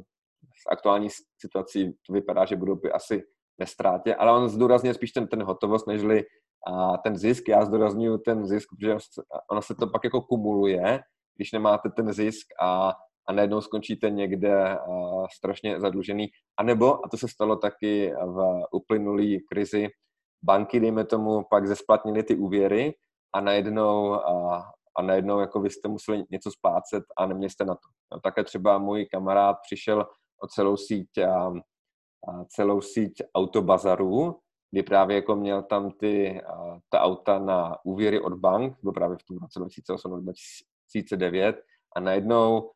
v aktuální situaci to vypadá, že budou asi ve ztrátě, ale on zdůrazně spíš ten, ten hotovost, nežli a ten zisk. Já zdůraznuju ten zisk, protože ono se to pak jako kumuluje, když nemáte ten zisk a, a najednou skončíte někde a, strašně zadlužený. A nebo, a to se stalo taky v uplynulý krizi, banky, dejme tomu, pak zesplatnili ty úvěry a najednou, a, a najednou jako vy jste museli něco splácet a neměli jste na to. No, také třeba můj kamarád přišel o celou síť a, celou síť autobazarů, kdy právě jako měl tam ty, ta auta na úvěry od bank, byl právě v tom roce 2008-2009 a najednou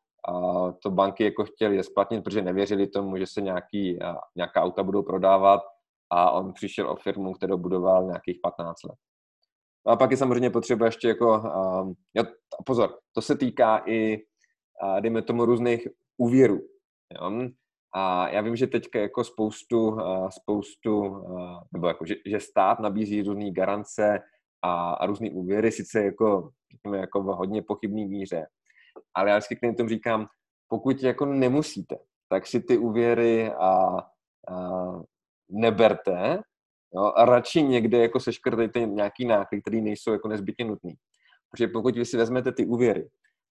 to banky jako chtěli je splatnit, protože nevěřili tomu, že se nějaký, nějaká auta budou prodávat a on přišel o firmu, kterou budoval nějakých 15 let. No a pak je samozřejmě potřeba ještě jako, jo, pozor, to se týká i, dejme tomu, různých úvěrů. Jo? A já vím, že teďka jako spoustu, spoustu nebo jako, že, že stát nabízí různé garance a, a různé úvěry, sice jako, řekněme, jako v hodně pochybný míře. Ale já vždycky klientům říkám, pokud jako nemusíte, tak si ty úvěry a, a neberte jo, a radši někde jako seškrtejte nějaký náklady, které nejsou jako nezbytně nutný. Protože pokud vy si vezmete ty úvěry,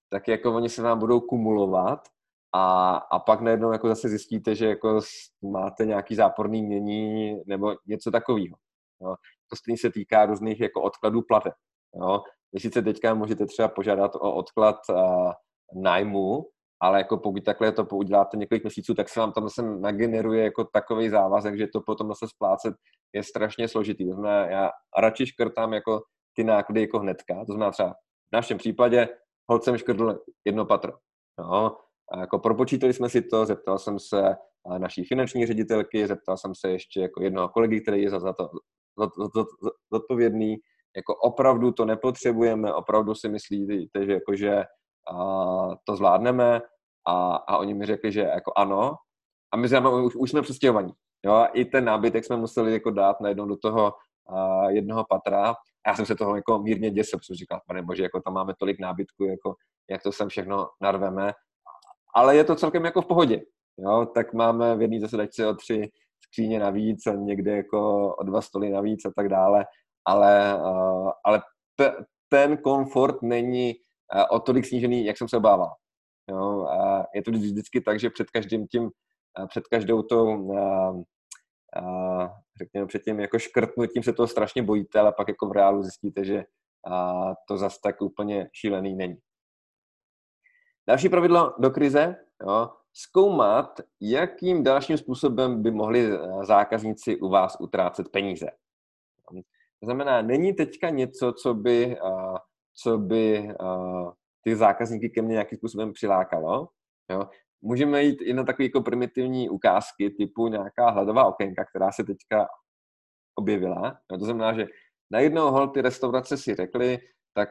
tak jako oni se vám budou kumulovat a, a pak najednou jako zase zjistíte, že jako máte nějaký záporný mění nebo něco takového. Jo. To stejně se týká různých jako odkladů plate. Jo. Vy sice teďka můžete třeba požádat o odklad uh, nájmu, ale jako pokud takhle to uděláte několik měsíců, tak se vám tam zase nageneruje jako takový závazek, že to potom zase splácet je strašně složitý. To znamená, já radši škrtám jako ty náklady jako hnedka. To znamená třeba v našem případě hod jsem škrtl jedno patro. No, a jako propočítali jsme si to, zeptal jsem se naší finanční ředitelky, zeptal jsem se ještě jako jednoho kolegy, který je za, za to zodpovědný. Jako opravdu to nepotřebujeme, opravdu si myslíte, že, jako, že a, to zvládneme a, a oni mi řekli, že jako ano. A my jsme, už, už jsme přestěhovaní. Jo? I ten nábytek jsme museli jako dát najednou do toho a, jednoho patra. A já jsem se toho jako mírně děsil, protože říkal, pane bože, jako tam máme tolik nábytku, jako jak to sem všechno narveme ale je to celkem jako v pohodě. Jo? Tak máme v jedné zasedačce o tři skříně navíc a někde jako o dva stoly navíc a tak dále, ale, uh, ale t- ten komfort není uh, o tolik snížený, jak jsem se obával. Jo? A je to vždycky tak, že před každým tím, před každou tou uh, uh, řekněme před tím jako škrtnutím se toho strašně bojíte, ale pak jako v reálu zjistíte, že uh, to zase tak úplně šílený není. Další pravidlo do krize, jo, zkoumat, jakým dalším způsobem by mohli eh, zákazníci u vás utrácet peníze. To znamená, není teďka něco, co by, co by ty zákazníky ke mně nějakým způsobem přilákalo. Jo. Můžeme jít i na takové jako primitivní ukázky, typu nějaká hledová okénka, která se teďka objevila. Jo. To znamená, že najednou hol ty restaurace si řekli, tak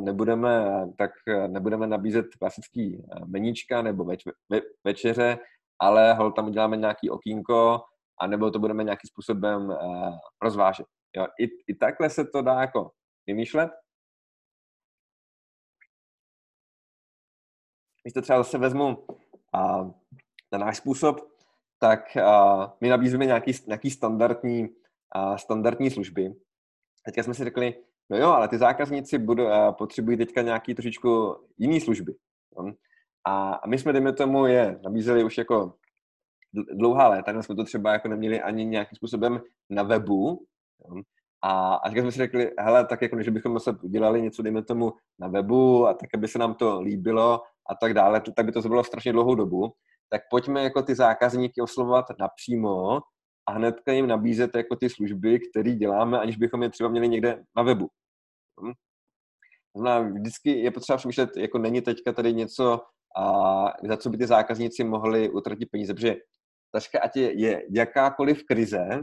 nebudeme, tak nebudeme nabízet klasický meníčka nebo več, ve, večeře, ale hol tam uděláme nějaký okýnko, anebo to budeme nějakým způsobem rozvážet. Jo, i, I takhle se to dá jako vymýšlet. Když to třeba zase vezmu uh, na náš způsob, tak uh, my nabízíme nějaký, nějaký standardní, uh, standardní služby. Teďka jsme si řekli, No jo, ale ty zákazníci budou, uh, potřebují teďka nějaký trošičku jiný služby. No? A, a my jsme, dejme tomu, je nabízeli už jako dlouhá léta, jsme to třeba jako neměli ani nějakým způsobem na webu. No? A, a jsme si řekli, hele, tak jako, že bychom se udělali něco, dejme tomu, na webu a tak, aby se nám to líbilo a tak dále, tak by to bylo strašně dlouhou dobu, tak pojďme jako ty zákazníky oslovovat napřímo a hnedka jim nabízet jako ty služby, které děláme, aniž bychom je třeba měli někde na webu. Hm? Znamená, vždycky je potřeba přemýšlet, jako není teďka tady něco, a za co by ty zákazníci mohli utratit peníze, protože taška, ať je, je jakákoliv krize,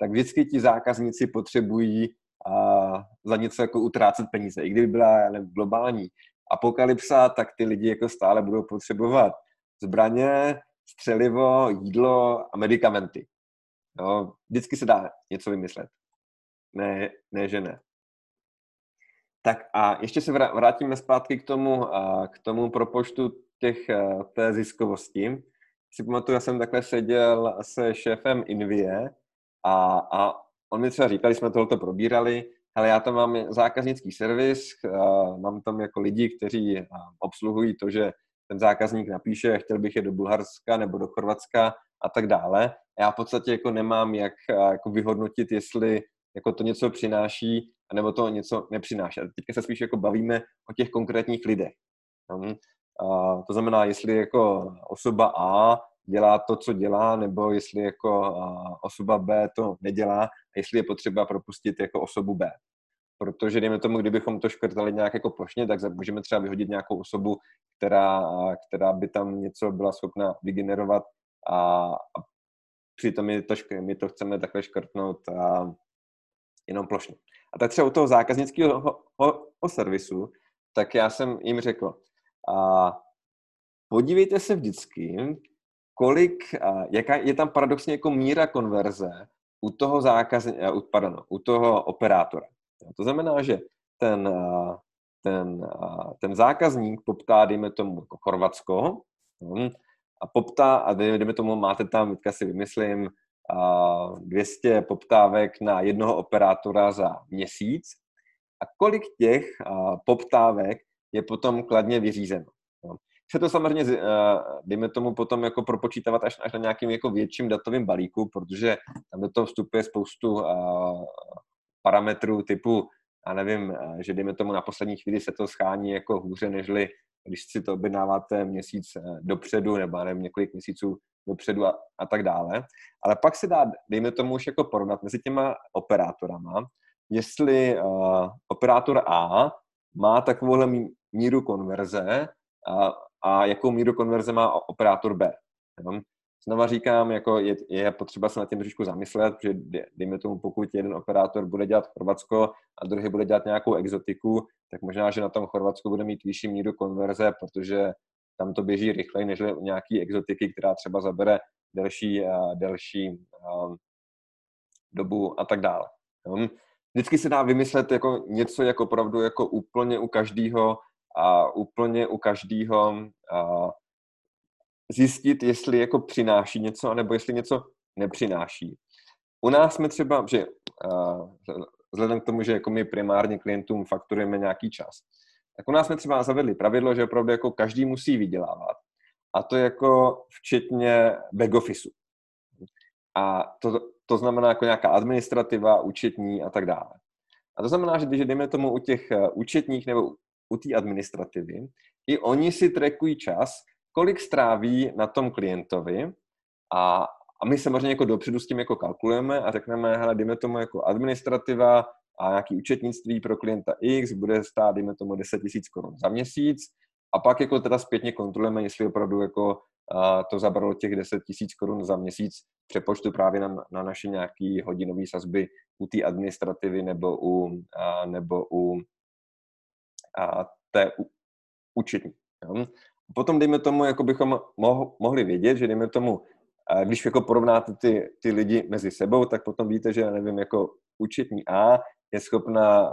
tak vždycky ti zákazníci potřebují a, za něco jako utrácet peníze. I kdyby byla globální apokalypsa, tak ty lidi jako stále budou potřebovat zbraně, střelivo, jídlo a medicamenty. No, vždycky se dá něco vymyslet. Ne, ne, že ne. Tak a ještě se vrátíme zpátky k tomu, k tomu propočtu těch, té ziskovosti. Si pamatuju, já jsem takhle seděl se šéfem Invie a, a on mi třeba říkal, když jsme tohoto probírali, ale já tam mám zákaznický servis, mám tam jako lidi, kteří obsluhují to, že ten zákazník napíše, chtěl bych je do Bulharska nebo do Chorvatska a tak dále. Já v podstatě jako nemám jak jako vyhodnotit, jestli jako to něco přináší, nebo to něco nepřináší. Teďka se spíš jako bavíme o těch konkrétních lidech. Hm? To znamená, jestli jako osoba A dělá to, co dělá, nebo jestli jako osoba B to nedělá a jestli je potřeba propustit jako osobu B. Protože dejme tomu, kdybychom to škrtali nějak jako plošně, tak můžeme třeba vyhodit nějakou osobu, která, která by tam něco byla schopna vygenerovat a, a přitom my to, my to chceme takhle škrtnout a, jenom plošně. A tak třeba u toho zákaznického ho, ho, ho servisu, tak já jsem jim řekl, a podívejte se vždycky, kolik, jaká je tam paradoxně jako míra konverze u toho zákazníka, pardon, u toho operátora. To znamená, že ten, ten, ten zákazník poptá, dejme tomu, jako Chorvatsko, hm, a poptá, a dejme tomu, máte tam, teďka si vymyslím, 200 poptávek na jednoho operátora za měsíc a kolik těch poptávek je potom kladně vyřízeno. Se to samozřejmě, dejme tomu, potom jako propočítávat až, až na nějakým jako větším datovým balíku, protože tam do toho vstupuje spoustu parametrů typu, já nevím, že dejme tomu na poslední chvíli se to schání jako hůře, nežli když si to objednáváte měsíc dopředu nebo nevím, několik měsíců dopředu a, a tak dále. Ale pak se dá, dejme tomu, už jako porovnat mezi těma operátorama, jestli uh, operátor A má takovouhle míru konverze a, a jakou míru konverze má operátor B. Jo? Znova říkám, jako je, je potřeba se nad tím trošičku zamyslet, že dejme tomu, pokud jeden operátor bude dělat Chorvatsko a druhý bude dělat nějakou exotiku, tak možná, že na tom Chorvatsku bude mít vyšší míru konverze, protože tam to běží rychleji než u nějaký exotiky, která třeba zabere delší, delší dobu a tak dále. Vždycky se dá vymyslet jako něco jako opravdu jako úplně u každého a úplně u každého zjistit, jestli jako přináší něco, nebo jestli něco nepřináší. U nás jsme třeba, že vzhledem k tomu, že jako my primárně klientům fakturujeme nějaký čas, tak u nás jsme třeba zavedli pravidlo, že opravdu jako každý musí vydělávat. A to jako včetně back officeu. A to, to znamená jako nějaká administrativa, účetní a tak dále. A to znamená, že když jdeme tomu u těch eh, účetních nebo u té administrativy, i oni si trekují čas, kolik stráví na tom klientovi. A, a my samozřejmě jako dopředu s tím jako kalkulujeme a řekneme, hele, dejme tomu jako administrativa a nějaký účetnictví pro klienta X bude stát, dejme tomu, 10 000 korun za měsíc. A pak jako teda zpětně kontrolujeme, jestli opravdu jako a to zabralo těch 10 000 korun za měsíc přepočtu právě na, na naše nějaké hodinové sazby u té administrativy nebo u, a, nebo u a, té účetní. Potom, dejme tomu, jako bychom mohli vědět, že dejme tomu, když jako porovnáte ty, ty lidi mezi sebou, tak potom víte, že, nevím, jako účetní A je schopna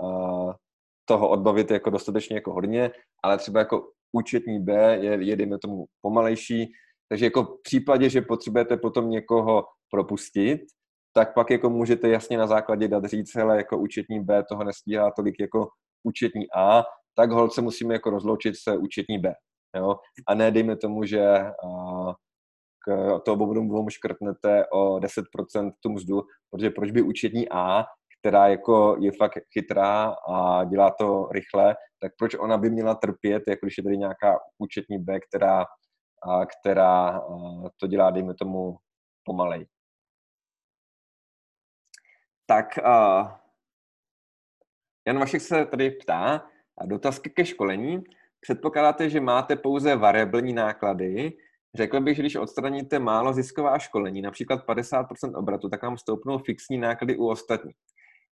toho odbavit jako dostatečně jako hodně, ale třeba jako účetní B je, je dejme tomu, pomalejší, takže jako v případě, že potřebujete potom někoho propustit, tak pak jako můžete jasně na základě dat říct, hele, jako účetní B toho nestíhá tolik jako účetní A, tak holce musíme jako rozloučit se účetní B. Jo? A ne dejme tomu, že uh, k toho bobu škrtnete o 10% tu mzdu, protože proč by účetní A, která jako je fakt chytrá a dělá to rychle, tak proč ona by měla trpět, jako když je tady nějaká účetní B, která, která to dělá, dejme tomu, pomalej. Tak a, Jan Vašek se tady ptá, a dotazky ke školení. Předpokládáte, že máte pouze variabilní náklady, Řekl bych, že když odstraníte málo zisková školení, například 50% obratu, tak vám stoupnou fixní náklady u ostatních.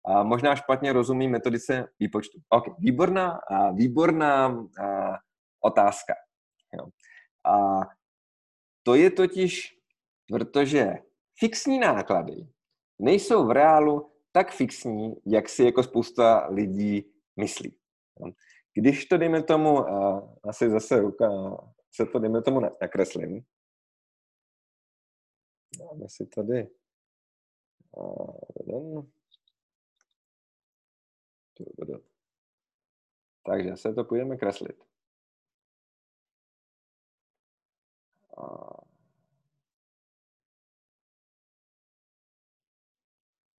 A možná špatně rozumí metodice výpočtu. Ok, výborná, a výborná a, otázka. Jo. A to je totiž, protože fixní náklady nejsou v reálu tak fixní, jak si jako spousta lidí myslí. Když to, dejme tomu, a asi zase ruka, se to, dejme tomu, nakreslím. Dáme si tady jeden. Takže se to půjdeme kreslit.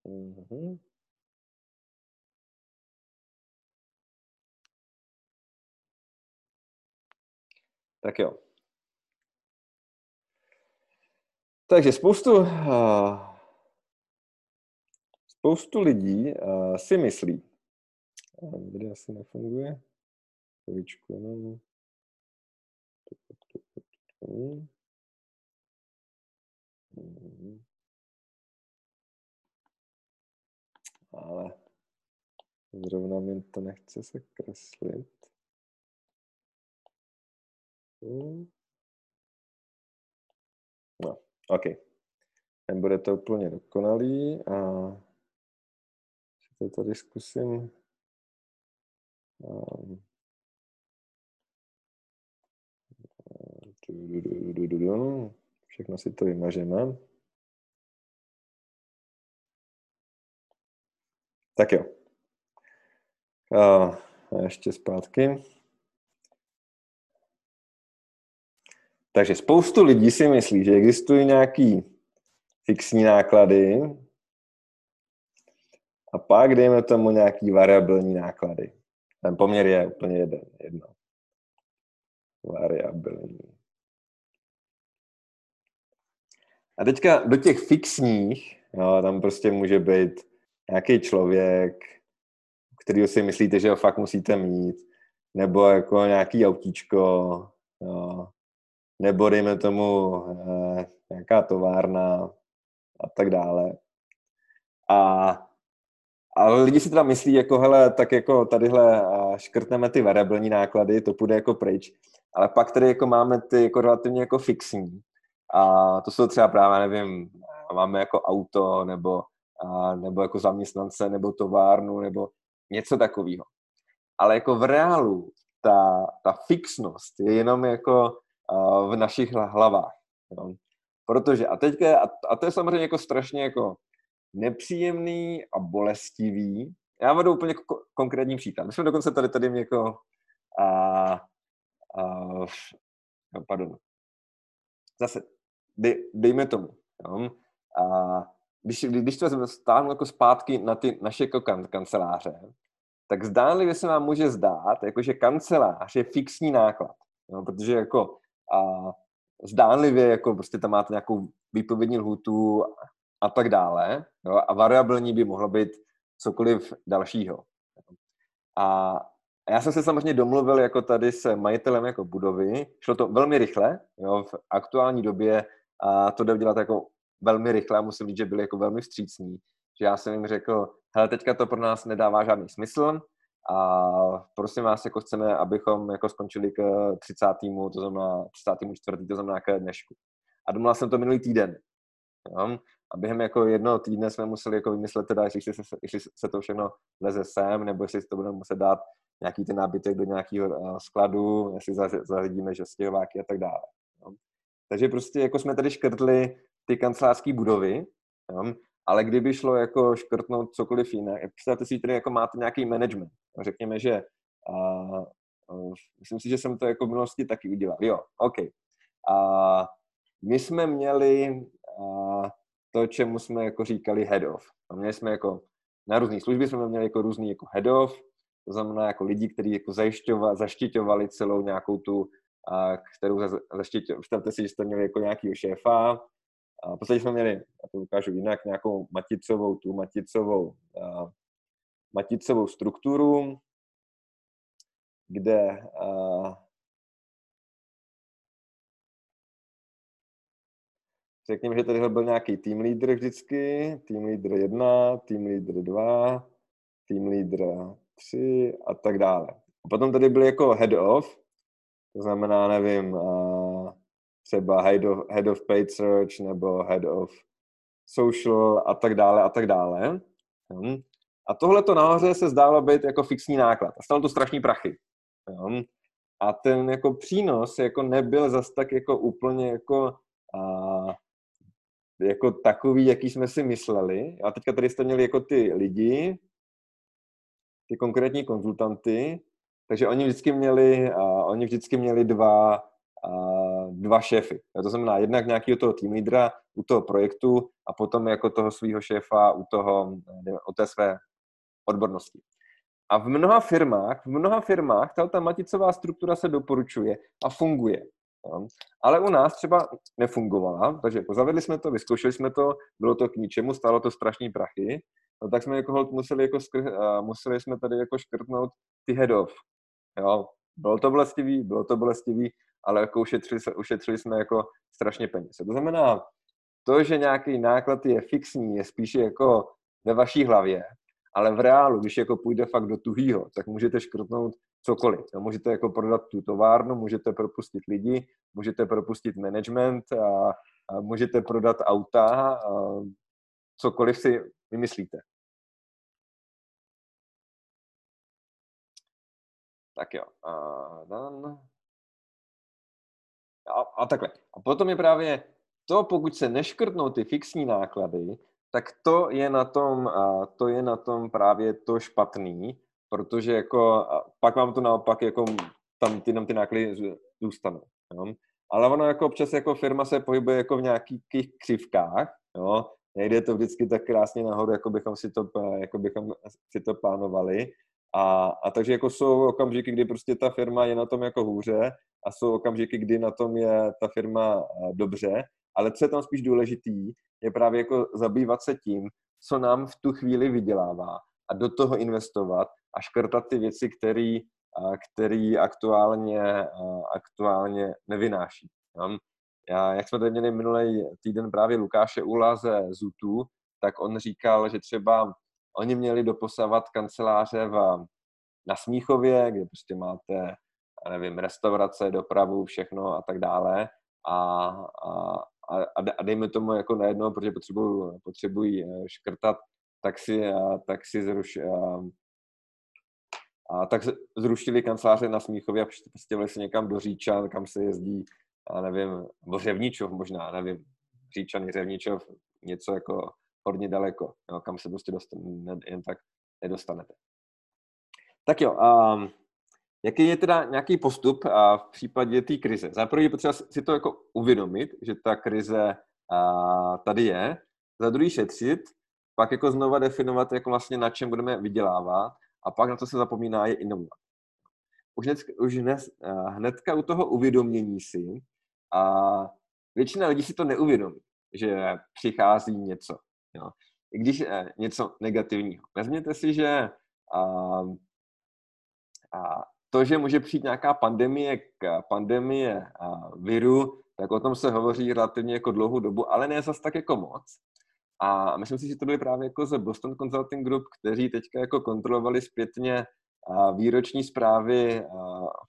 Mm-hmm. Tak jo. Takže spoustu, uh, spoustu lidí uh, si myslí, uh, tady asi nefunguje, chvíličku jenom. Ale zrovna mi to nechce se kreslit. No, OK. Nebude to úplně dokonalý a to tady zkusím. Um, všechno si to vymažeme. Tak jo. A ještě zpátky. Takže spoustu lidí si myslí, že existují nějaký fixní náklady a pak dejme tomu nějaký variabilní náklady. Ten poměr je úplně jeden, jedno. Variabilní. A teďka do těch fixních, jo, tam prostě může být nějaký člověk, který si myslíte, že ho fakt musíte mít, nebo jako nějaký autíčko, jo, nebo dejme tomu eh, nějaká továrna a tak dále. A, ale lidi si teda myslí, jako hele, tak jako tadyhle škrtneme ty variabilní náklady, to půjde jako pryč. Ale pak tady jako máme ty jako relativně jako fixní. A to jsou třeba právě, nevím, máme jako auto, nebo, a, nebo jako zaměstnance, nebo továrnu, nebo něco takového. Ale jako v reálu ta, ta fixnost je jenom jako v našich hlavách. Jo. Protože, a teďka, a to je samozřejmě jako strašně jako nepříjemný a bolestivý. Já vedu úplně ko- konkrétní příklad. My jsme dokonce tady tady jako a, a, no, pardon. Zase, dej, dejme tomu. Jo. A když, když to stáhnu jako zpátky na ty naše jako kan, kanceláře, tak zdánlivě se nám může zdát, jako že kancelář je fixní náklad. Jo, protože jako a zdánlivě jako prostě tam máte nějakou výpovědní lhutu a tak dále. Jo? A variabilní by mohlo být cokoliv dalšího. A já jsem se samozřejmě domluvil jako tady se majitelem jako budovy. Šlo to velmi rychle. Jo? V aktuální době a to jde udělat jako velmi rychle a musím říct, že byli jako velmi vstřícní. Že já jsem jim řekl, hele, teďka to pro nás nedává žádný smysl, a prosím vás, jako chceme, abychom jako skončili k 30. to znamená 34. to znamená k dnešku. A domluvil jsem to minulý týden. Jo? A během jako jednoho týdne jsme museli jako vymyslet teda, jestli se, jestli se to všechno leze sem, nebo jestli to budeme muset dát nějaký ten nábytek do nějakého skladu, jestli zahlídíme že stěhováky a tak dále. Jo? Takže prostě jako jsme tady škrtli ty kancelářské budovy, jo? Ale kdyby šlo jako škrtnout cokoliv jiné, představte si, že jako máte nějaký management. Řekněme, že a, a, myslím si, že jsem to jako v minulosti taky udělal. Jo, OK. A my jsme měli a, to, čemu jsme jako říkali head of. A měli jsme jako na různé služby jsme měli jako různý jako head of, to znamená jako lidi, kteří jako zaštiťovali celou nějakou tu, a, kterou zaštiťovali. Představte si, že jste měli jako nějakého šéfa, a v podstatě jsme měli, já to ukážu jinak, nějakou maticovou, tu maticovou, uh, maticovou strukturu, kde uh, řekněme, že tady byl nějaký team leader vždycky, team leader 1, team leader 2, team leader 3 a tak dále. A potom tady byly jako head of, to znamená, nevím, třeba head of, head of paid search nebo head of social a tak dále a tak dále. Hm. A tohle to nahoře se zdálo být jako fixní náklad. A stalo to strašný prachy. Hm. A ten jako přínos jako nebyl zas tak jako úplně jako, a, jako takový, jaký jsme si mysleli. A teďka tady jste měli jako ty lidi, ty konkrétní konzultanty, takže oni vždycky měli, a, oni vždycky měli dva, a, dva šéfy. To znamená jednak nějakého toho team leadera u toho projektu a potom jako toho svého šéfa u toho, o té své odbornosti. A v mnoha firmách, v mnoha firmách ta maticová struktura se doporučuje a funguje. Jo. Ale u nás třeba nefungovala, takže jako zavedli jsme to, vyzkoušeli jsme to, bylo to k ničemu, stálo to strašný prachy, no tak jsme jako museli, jako skr, museli jsme tady jako škrtnout ty head off. Jo. Bylo to bolestivý, bylo to bolestivý, ale jako ušetřili, ušetřili jsme jako strašně peněz. To znamená, to, že nějaký náklad je fixní, je spíše jako ve vaší hlavě, ale v reálu, když jako půjde fakt do tuhýho, tak můžete škrtnout cokoliv. No, můžete jako prodat tu továrnu, můžete propustit lidi, můžete propustit management a, a můžete prodat auta, a cokoliv si vymyslíte. Tak jo. A, a, a takhle. A potom je právě to, pokud se neškrtnou ty fixní náklady, tak to je na tom, to je na tom právě to špatný, protože jako, pak vám to naopak jako tam ty, tam ty náklady zůstanou. Jo? Ale ono jako občas jako firma se pohybuje jako v nějakých křivkách, jo? nejde to vždycky tak krásně nahoru, jako bychom si to, jako bychom si to plánovali. A, a takže jako jsou okamžiky, kdy prostě ta firma je na tom jako hůře a jsou okamžiky, kdy na tom je ta firma dobře, ale co je tam spíš důležitý, je právě jako zabývat se tím, co nám v tu chvíli vydělává a do toho investovat a škrtat ty věci, které který aktuálně, aktuálně nevynáší. Já, jak jsme tady měli minulý týden právě Lukáše Ula ze Zutu, tak on říkal, že třeba oni měli doposavat kanceláře v, na Smíchově, kde prostě máte, nevím, restaurace, dopravu, všechno a tak dále. A, a, a, a dejme tomu jako najednou, protože potřebují, potřebují eh, škrtat, tak si, tak si zruš, a, a tak zrušili kanceláře na Smíchově a přestěhovali se někam do Říčan, kam se jezdí, já nevím, nebo Řevničov možná, nevím, Říčany, Řevničov, něco jako hodně daleko, jo, kam se prostě dostan, jen tak nedostanete. Tak jo, um, Jaký je teda nějaký postup a v případě té krize? Za první potřeba si to jako uvědomit, že ta krize a, tady je, za druhý šetřit, pak jako znova definovat, jako vlastně na čem budeme vydělávat a pak na to se zapomíná je inovovat. Už, hned, už hned, hnedka u toho uvědomění si a většina lidí si to neuvědomí, že přichází něco. Jo. I když je něco negativního. Vezměte si, že a, a to, že může přijít nějaká pandemie, k pandemie viru, tak o tom se hovoří relativně jako dlouhou dobu, ale ne zas tak jako moc. A myslím si, že to byly právě jako ze Boston Consulting Group, kteří teďka jako kontrolovali zpětně výroční zprávy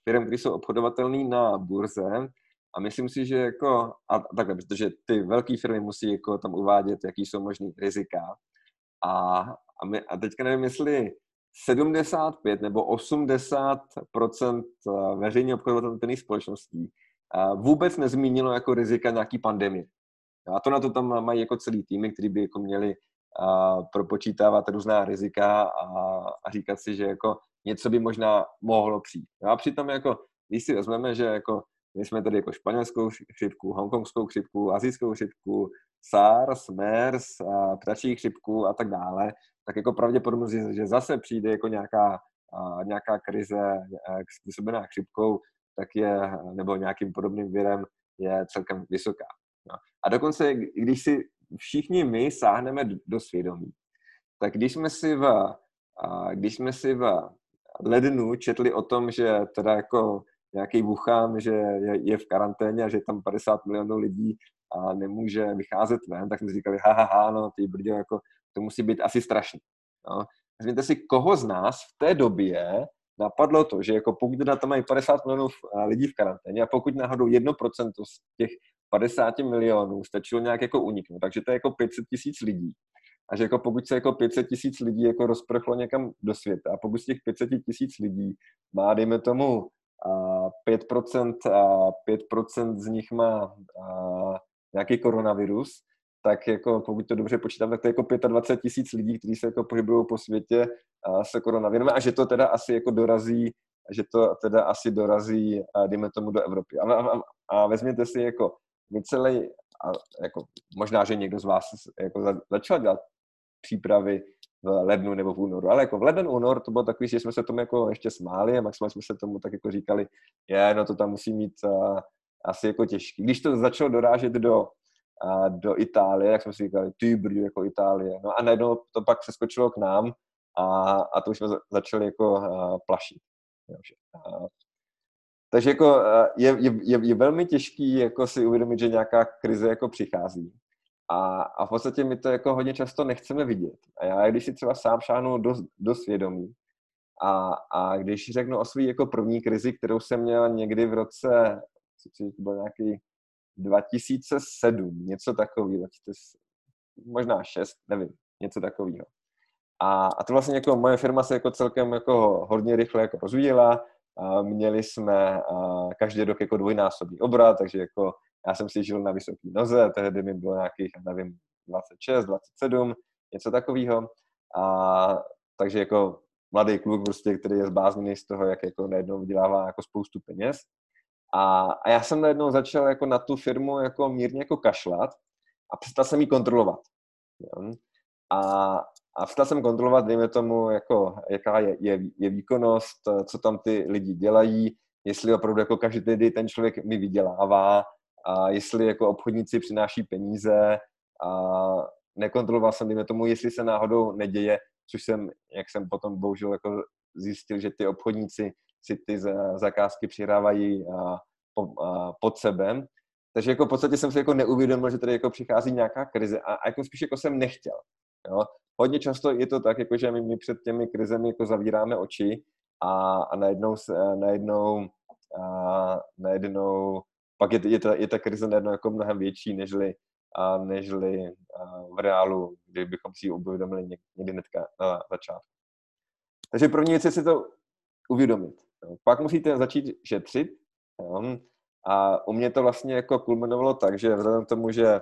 firm, které jsou obchodovatelné na burze. A myslím si, že jako, a takhle, protože ty velké firmy musí jako tam uvádět, jaký jsou možný rizika. A, a, my, a teďka nevím, jestli 75 nebo 80 eh, veřejně obchodovatelných společností eh, vůbec nezmínilo jako rizika nějaký pandemie. A to na to tam mají jako celý týmy, který by jako měli uh, propočítávat různá rizika a, a říkat si, že jako něco by možná mohlo přijít. A přitom jako, když si vezmeme, že jako my jsme tady jako španělskou chřipku, hongkongskou chřipku, azijskou chřipku, SARS, MERS, a ptačí chřipku a tak dále, tak jako pravděpodobnost, že zase přijde jako nějaká, nějaká krize způsobená chřipkou, tak je, nebo nějakým podobným virem, je celkem vysoká. No. A dokonce, když si všichni my sáhneme do svědomí, tak když jsme si v, když jsme si v lednu četli o tom, že teda jako nějaký Wuhan, že je, je v karanténě a že tam 50 milionů lidí a nemůže vycházet ven, tak jsme si říkali, ha, ha, ha no, ty brďo, jako, to musí být asi strašný. No. Vezměte si, koho z nás v té době napadlo to, že jako pokud na to mají 50 milionů lidí v karanténě a pokud náhodou 1% z těch 50 milionů stačilo nějak jako uniknout, takže to je jako 500 tisíc lidí. A že jako pokud se jako 500 tisíc lidí jako rozprchlo někam do světa a pokud z těch 500 tisíc lidí má, dejme tomu, 5%, a 5% z nich má nějaký koronavirus, tak jako pokud to dobře počítám, tak to je jako 25 tisíc lidí, kteří se jako pohybují po světě se koronavirem a že to teda asi jako dorazí, že to teda asi dorazí, dejme tomu, do Evropy. A, a, a vezměte si jako my celý, a jako možná, že někdo z vás jako za, začal dělat přípravy v lednu nebo v únoru, ale jako v leden, únor to bylo takový, že jsme se tomu jako ještě smáli a maximálně jsme se tomu tak jako říkali, je, no to tam musí mít uh, asi jako těžký. Když to začalo dorážet do, uh, do Itálie, jak jsme si říkali, ty brdy, jako Itálie. No a najednou to pak se skočilo k nám a, a to už jsme začali jako uh, plašit. Uh, takže jako je, je, je, je velmi těžký jako si uvědomit, že nějaká krize jako přichází. A, a v podstatě my to jako hodně často nechceme vidět. A já, když si třeba sám šáhnu do, do svědomí a, a když řeknu o své jako první krizi, kterou jsem měl někdy v roce, to byl nějaký 2007, něco takového, možná 6, nevím, něco takového. A, a to vlastně jako moje firma se jako celkem jako hodně rychle jako rozvíjela, a měli jsme a každý rok jako dvojnásobný obrat, takže jako já jsem si žil na vysoké noze, tehdy mi bylo nějakých, nevím, 26, 27, něco takového. A takže jako mladý kluk, prostě, který je zbázněný z toho, jak jako najednou vydělává jako spoustu peněz. A, a já jsem najednou začal jako na tu firmu jako mírně jako kašlat a přestal jsem ji kontrolovat. Jo? A, a přestal jsem kontrolovat, dejme tomu, jako, jaká je, je, je výkonnost, co tam ty lidi dělají, jestli opravdu jako každý ten člověk mi vydělává, a jestli jako obchodníci přináší peníze a nekontroloval jsem, dejme tomu, jestli se náhodou neděje, což jsem, jak jsem potom bohužel jako zjistil, že ty obchodníci si ty zakázky přihrávají a, a, pod sebe. Takže jako v podstatě jsem si jako neuvědomil, že tady jako přichází nějaká krize a, a jako spíš jako jsem nechtěl. Jo? Hodně často je to tak, jako že my, my před těmi krizemi jako zavíráme oči a, a najednou, se, najednou, a, najednou pak je, je, ta, je ta krize najednou jako mnohem větší, nežli, a, nežli a v reálu, kdybychom si ji uvědomili někdy hnedka na začátku. Takže první věc je si to uvědomit. Pak musíte začít šetřit. Jo. A u mě to vlastně jako kulminovalo tak, že vzhledem k tomu, že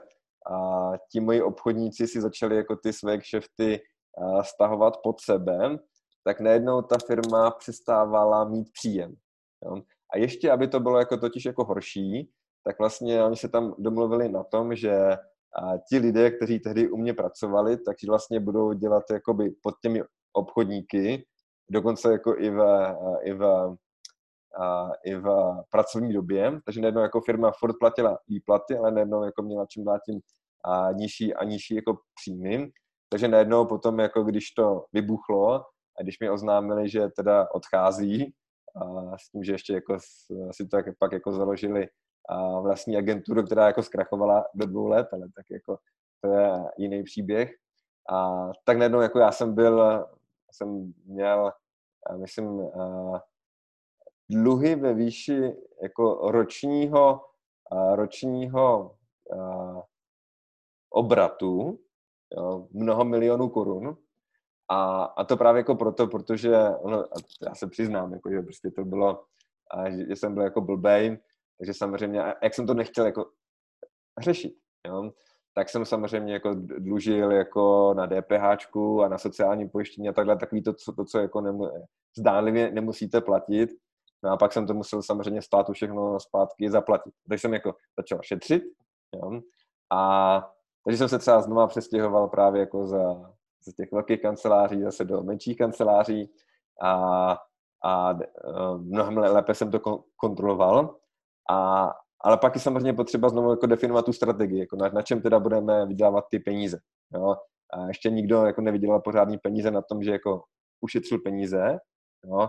a ti moji obchodníci si začali jako ty své kšefty stahovat pod sebe, tak najednou ta firma přestávala mít příjem. Jo. A ještě, aby to bylo jako totiž jako horší, tak vlastně oni se tam domluvili na tom, že a ti lidé, kteří tehdy u mě pracovali, takže vlastně budou dělat jakoby pod těmi obchodníky, dokonce jako i v, i v, i v pracovní době, takže najednou jako firma furt platila výplaty, ale najednou jako měla čím dát tím a nižší a nižší jako příjmy. Takže najednou potom, jako když to vybuchlo a když mi oznámili, že teda odchází, a s tím, že ještě jako si to tak pak jako založili a vlastní agenturu, která jako zkrachovala do dvou let, ale tak jako to je jiný příběh. A tak najednou jako já jsem byl, jsem měl, myslím, dluhy ve výši jako ročního, ročního obratu, jo, mnoho milionů korun. A, a to právě jako proto, protože ono, já se přiznám, jako, že prostě to bylo, a že, jsem byl jako blbej, takže samozřejmě, jak jsem to nechtěl jako řešit, jo, tak jsem samozřejmě jako dlužil jako na DPH a na sociální pojištění a takhle, takový to, co, to, co jako nemu, zdánlivě nemusíte platit. No a pak jsem to musel samozřejmě státu všechno zpátky zaplatit. Takže jsem jako začal šetřit, jo, a takže jsem se třeba znova přestěhoval právě jako za, z těch velkých kanceláří zase do menších kanceláří a, a e, mnohem lépe jsem to kontroloval. A, ale pak je samozřejmě potřeba znovu jako definovat tu strategii, jako na, na čem teda budeme vydělávat ty peníze. Jo? A ještě nikdo jako nevydělal pořádný peníze na tom, že jako ušetřil peníze. Jo?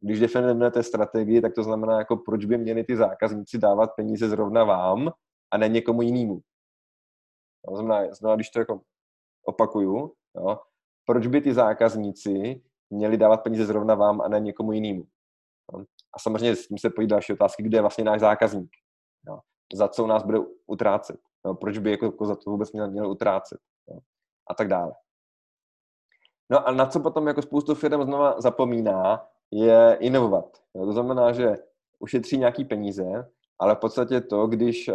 Když definujete strategii, tak to znamená, jako proč by měli ty zákazníci dávat peníze zrovna vám a ne někomu jinému. To znamená, znamená, když to jako opakuju, jo, proč by ty zákazníci měli dávat peníze zrovna vám a ne někomu jinému? Jo. A samozřejmě s tím se pojí další otázky, kde je vlastně náš zákazník. Jo. Za co nás bude utrácet. Jo. Proč by jako, jako za to vůbec měl, měl utrácet. Jo. A tak dále. No a na co potom jako spoustu firm znova zapomíná, je inovovat. Jo. To znamená, že ušetří nějaký peníze, ale v podstatě to, když,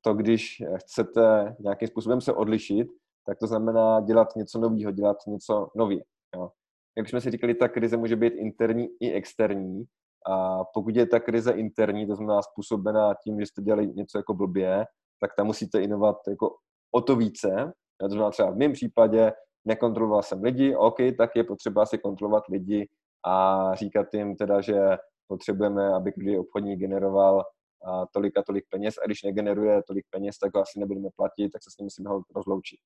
to, když chcete nějakým způsobem se odlišit, tak to znamená dělat něco nového, dělat něco nově. Jo. Jak jsme si říkali, ta krize může být interní i externí. A pokud je ta krize interní, to znamená způsobená tím, že jste dělali něco jako blbě, tak tam musíte inovat jako o to více. To znamená třeba v mém případě nekontroloval jsem lidi, OK, tak je potřeba si kontrolovat lidi a říkat jim teda, že potřebujeme, aby každý obchodník generoval a tolik a tolik peněz a když negeneruje tolik peněz, tak ho asi nebudeme platit, tak se s ním musíme rozloučit.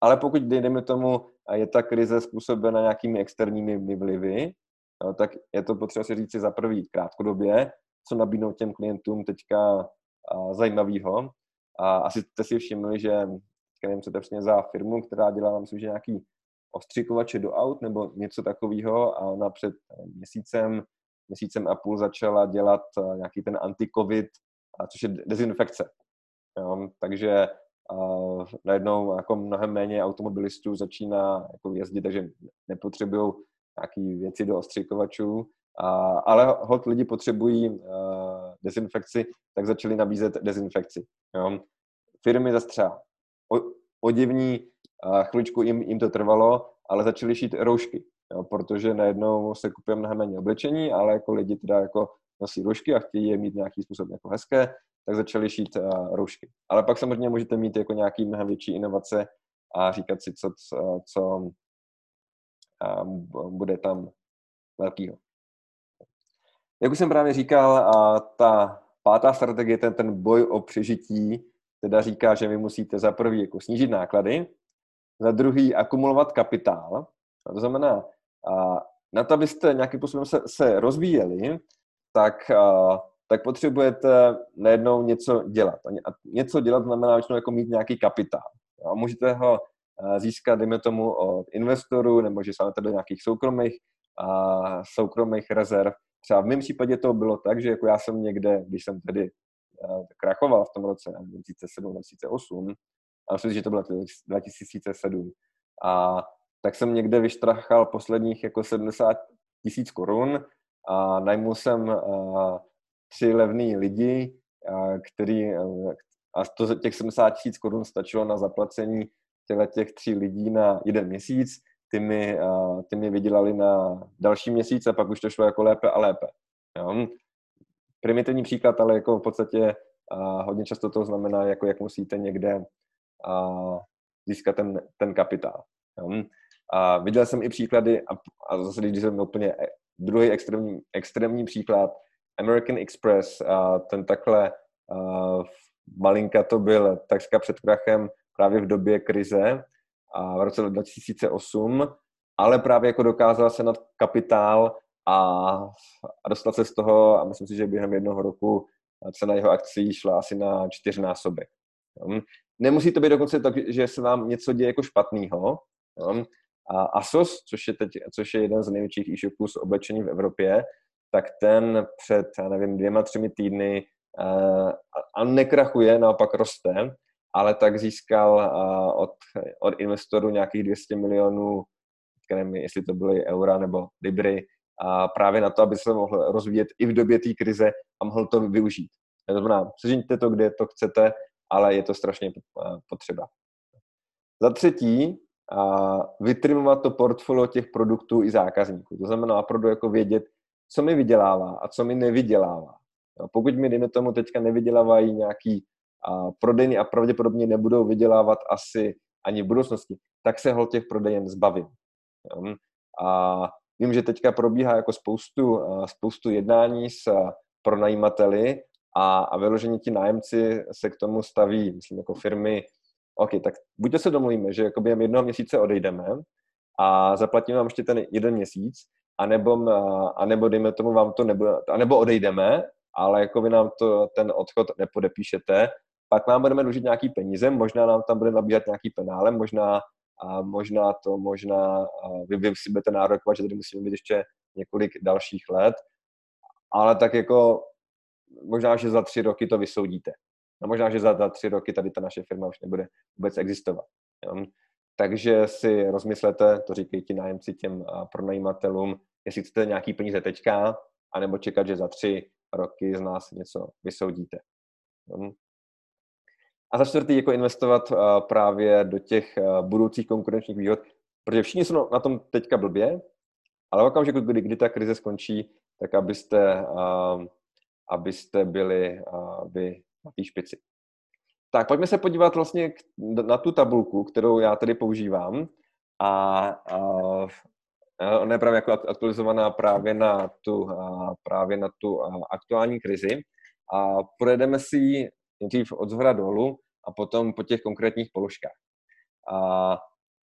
Ale pokud, dejme tomu, je ta krize způsobena nějakými externími vlivy, tak je to potřeba si říct za prvý krátkodobě, co nabídnout těm klientům teďka zajímavého. A asi jste si všimli, že nevím, co to přesně za firmu, která dělá, myslím, že nějaký ostřikovače do aut nebo něco takového a ona před měsícem, měsícem a půl začala dělat nějaký ten anti-covid, což je dezinfekce. Jo, takže uh, najednou jako mnohem méně automobilistů začíná jako jezdit, takže nepotřebují nějaké věci do ostříkovačů, uh, ale hod lidi potřebují uh, dezinfekci, tak začali nabízet dezinfekci. Jo. Firmy zase třeba odivní, uh, chviličku jim, jim to trvalo, ale začali šít roušky, jo, protože najednou se kupuje mnohem méně oblečení, ale jako lidi teda jako nosí roušky a chtějí je mít nějaký způsob jako hezké, tak začali šít uh, roušky. Ale pak samozřejmě můžete mít jako nějaký mnohem větší inovace a říkat si, co, co, co um, bude tam velkýho. Jak už jsem právě říkal, a ta pátá strategie, ten, ten boj o přežití, teda říká, že vy musíte za prvý jako snížit náklady, za druhý akumulovat kapitál. To znamená, na to, abyste nějakým způsobem se, se rozvíjeli, tak tak potřebujete najednou něco dělat. A něco dělat znamená většinou jako mít nějaký kapitál. A můžete ho eh, získat, dejme tomu, od investorů, nebo že sáhnete do nějakých soukromých, a soukromých rezerv. Třeba v mém případě to bylo tak, že jako já jsem někde, když jsem tedy uh, krachoval v tom roce 2007-2008, a myslím že to bylo 2007, a tak jsem někde vyštrachal posledních jako 70 tisíc korun a najmul jsem uh, tři levný lidi, který, a to těch 70 tisíc korun stačilo na zaplacení těle těch tří lidí na jeden měsíc, ty mi, ty mi vydělali na další měsíc a pak už to šlo jako lépe a lépe. Jo? Primitivní příklad, ale jako v podstatě a hodně často to znamená, jako jak musíte někde a získat ten, ten kapitál. Jo? A viděl jsem i příklady, a, a zase když jsem úplně e, druhý extrémní, extrémní příklad, American Express, a ten takhle uh, malinka to byl takřka před krachem právě v době krize a v roce 2008, ale právě jako dokázal se nad kapitál a, a dostat se z toho a myslím si, že během jednoho roku cena jeho akcí šla asi na čtyřnásobek. Nemusí to být dokonce tak, že se vám něco děje jako špatného. A ASOS, což je, teď, což je jeden z největších e-shopů s oblečením v Evropě, tak ten před, já nevím, dvěma, třemi týdny uh, a nekrachuje, naopak roste, ale tak získal uh, od, od investorů nějakých 200 milionů, nevím, jestli to byly eura nebo libry, a právě na to, aby se mohl rozvíjet i v době té krize a mohl to využít. To znamená, sežeňte to, kde to chcete, ale je to strašně potřeba. Za třetí, vytrimovat to portfolio těch produktů i zákazníků. To znamená opravdu jako vědět, co mi vydělává a co mi nevydělává. Jo, pokud mi, dejme tomu, teďka nevydělávají nějaký a, prodejny a pravděpodobně nebudou vydělávat asi ani v budoucnosti, tak se hol těch prodejen zbavím. Jo. A vím, že teďka probíhá jako spoustu, a, spoustu jednání s pronajímateli a, a vyložení ti nájemci se k tomu staví, myslím, jako firmy, OK, tak buď se domluvíme, že jako během jednoho měsíce odejdeme a zaplatíme vám ještě ten jeden měsíc, anebo, anebo dejme tomu vám to nebude, anebo odejdeme, ale jako vy nám to, ten odchod nepodepíšete pak nám budeme dlužit nějaký peníze, možná nám tam bude nabíhat nějaký penále, možná a možná to, možná vy, vy si budete nárokovat, že tady musíme mít ještě několik dalších let, ale tak jako možná, že za tři roky to vysoudíte. A možná, že za, za tři roky tady ta naše firma už nebude vůbec existovat. Jo? Takže si rozmyslete, to říkají ti nájemci těm pronajímatelům, jestli chcete nějaký peníze teďka, anebo čekat, že za tři roky z nás něco vysoudíte. Jo? A za čtvrtý, jako investovat právě do těch budoucích konkurenčních výhod, protože všichni jsou na tom teďka blbě, ale v okamžiku, kdy, kdy ta krize skončí, tak abyste, abyste byli vy na té špici. Tak pojďme se podívat vlastně na tu tabulku, kterou já tady používám. A, a ona je právě jako aktualizovaná právě na tu, právě na tu aktuální krizi. A projedeme si ji od zhora dolů a potom po těch konkrétních položkách. A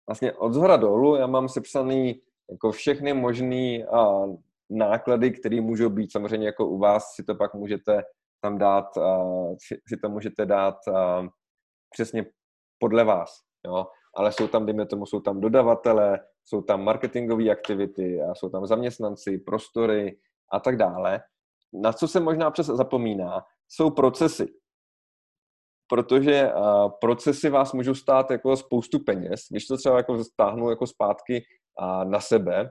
vlastně od zhora dolů já mám sepsaný jako všechny možné náklady, které můžou být. Samozřejmě jako u vás si to pak můžete tam dát, uh, si, si to můžete dát uh, přesně podle vás, jo. Ale jsou tam, dejme tomu, jsou tam dodavatele, jsou tam marketingové aktivity, a jsou tam zaměstnanci, prostory a tak dále. Na co se možná přes zapomíná, jsou procesy. Protože uh, procesy vás můžou stát jako spoustu peněz. Když to třeba jako stáhnu jako zpátky uh, na sebe,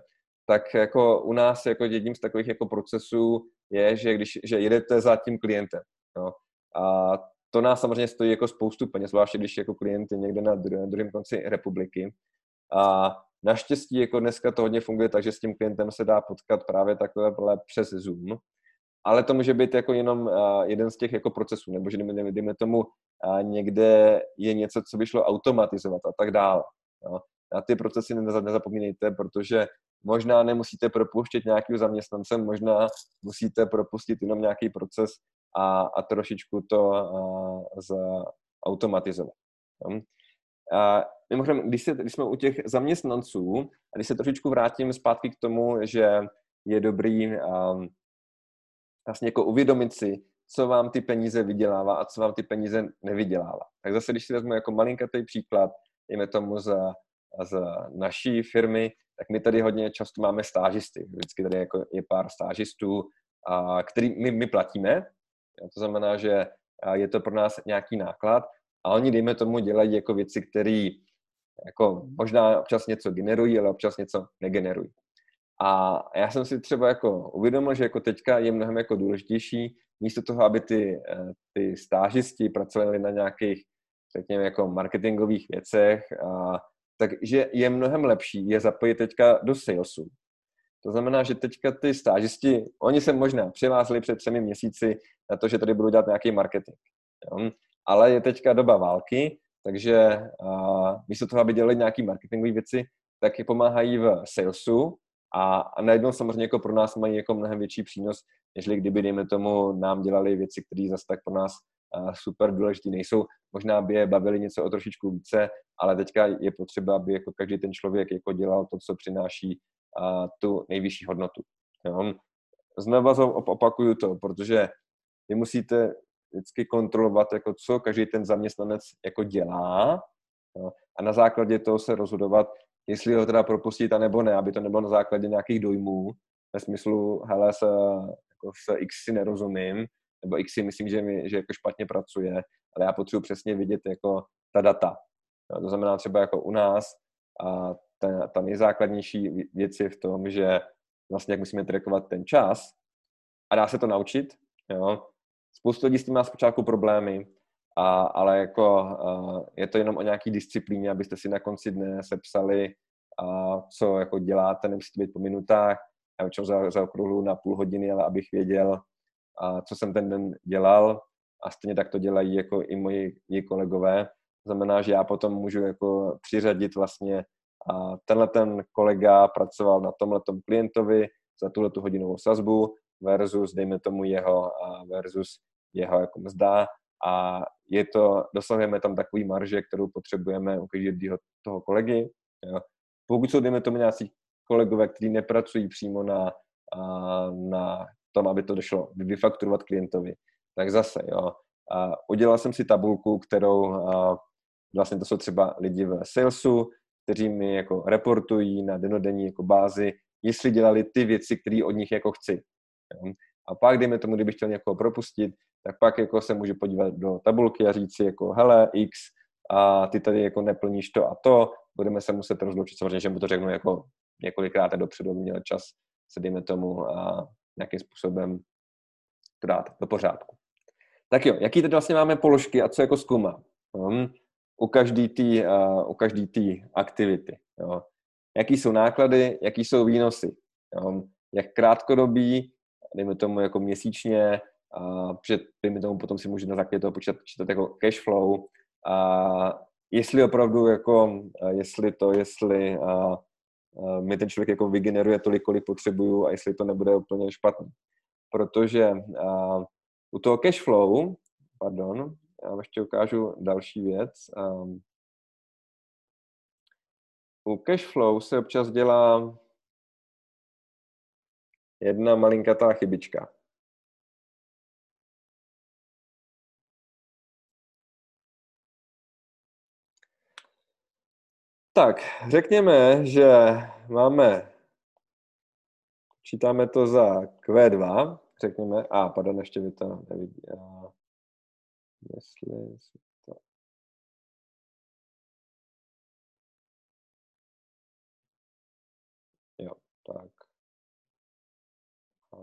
tak jako u nás jako jedním z takových jako procesů je, že když že jedete za tím klientem. No. A to nás samozřejmě stojí jako spoustu peněz, zvláště když jako klient je někde na druhém konci republiky. A naštěstí jako dneska to hodně funguje tak, že s tím klientem se dá potkat právě takhle přes Zoom. Ale to může být jako jenom jeden z těch jako procesů, nebo že dejme tomu někde je něco, co by šlo automatizovat a tak dále. No. Na ty procesy nezapomínejte, protože možná nemusíte propouštět nějakého zaměstnance, možná musíte propustit jenom nějaký proces a, a trošičku to zautomatizovat. A mimochodem, když, se, když jsme u těch zaměstnanců, a když se trošičku vrátím zpátky k tomu, že je dobrý um, vlastně jako uvědomit si, co vám ty peníze vydělává a co vám ty peníze nevydělává. Tak zase, když si vezmu jako malinkatý příklad, dejme tomu za, z naší firmy, tak my tady hodně často máme stážisty. Vždycky tady jako je pár stážistů, a který my, my platíme. To znamená, že je to pro nás nějaký náklad a oni, dejme tomu, dělají jako věci, které jako možná občas něco generují, ale občas něco negenerují. A já jsem si třeba jako uvědomil, že jako teďka je mnohem jako důležitější, místo toho, aby ty, eh, ty stážisti pracovali na nějakých, řekněme, jako marketingových věcech a takže je mnohem lepší je zapojit teďka do salesu. To znamená, že teďka ty stážisti, oni se možná přihlásili před třemi měsíci na to, že tady budou dělat nějaký marketing. Jo? Ale je teďka doba války, takže a, místo toho, aby dělali nějaké marketingové věci, tak je pomáhají v salesu a, a najednou samozřejmě jako pro nás mají jako mnohem větší přínos, než kdyby, dejme tomu, nám dělali věci, které zase tak pro nás super důležitý nejsou. Možná by je bavili něco o trošičku více, ale teďka je potřeba, aby jako každý ten člověk jako dělal to, co přináší tu nejvyšší hodnotu. Jo? Znova opakuju to, protože vy musíte vždycky kontrolovat, jako co každý ten zaměstnanec jako dělá jo? a na základě toho se rozhodovat, jestli ho teda propustit a nebo ne, aby to nebylo na základě nějakých dojmů, ve smyslu, hele, se, jako se X si nerozumím, nebo X si myslím, že, mi, že jako špatně pracuje, ale já potřebuji přesně vidět jako ta data. No, to znamená třeba jako u nás a ta, ta nejzákladnější věc je v tom, že vlastně jak musíme trackovat ten čas a dá se to naučit, jo. Spoustu lidí s tím má zpočátku problémy, a, ale jako a, je to jenom o nějaký disciplíně, abyste si na konci dne sepsali, a, co jako děláte, nemusíte být po minutách, já za, za okruhu na půl hodiny, ale abych věděl, a co jsem ten den dělal a stejně tak to dělají jako i moji, moji kolegové. Znamená, že já potom můžu jako přiřadit vlastně a tenhle ten kolega pracoval na tomhle klientovi za tuhle tu hodinovou sazbu versus, dejme tomu, jeho a versus jeho jako mzda a je to, dosahujeme tam takový marže, kterou potřebujeme u každého toho kolegy. Jo. Pokud jsou, dejme tomu, nějací kolegové, kteří nepracují přímo na, na tom, aby to došlo vyfakturovat klientovi, tak zase, jo, a udělal jsem si tabulku, kterou a, vlastně to jsou třeba lidi v salesu, kteří mi jako reportují na denodenní jako bázi, jestli dělali ty věci, které od nich jako chci. Jo. A pak, dejme tomu, kdybych chtěl někoho propustit, tak pak jako se můžu podívat do tabulky a říct si jako hele, x, a ty tady jako neplníš to a to, budeme se muset rozloučit, samozřejmě, že mu to řeknu jako několikrát dopředu, měl čas se, dejme tomu, a nějakým způsobem to dát do pořádku. Tak jo, jaký teď vlastně máme položky a co jako zkoumá? Um, u každý té uh, u každý tý aktivity. Jo. Jaký jsou náklady, jaký jsou výnosy. Jo. Jak krátkodobí, dejme tomu jako měsíčně, uh, protože dejme tomu potom si můžu na základě toho počítat, počítat jako cash flow, a jestli opravdu jako, jestli to, jestli uh, mi ten člověk jako vygeneruje tolik, kolik potřebuju a jestli to nebude úplně špatný. Protože uh, u toho cash flow, pardon, já vám ještě ukážu další věc. Um, u cash flow se občas dělá jedna malinkatá chybička. Tak, řekněme, že máme, čítáme to za Q2, řekněme, a pardon, ještě vy to nevidí. A, jestli to... Jo, tak. A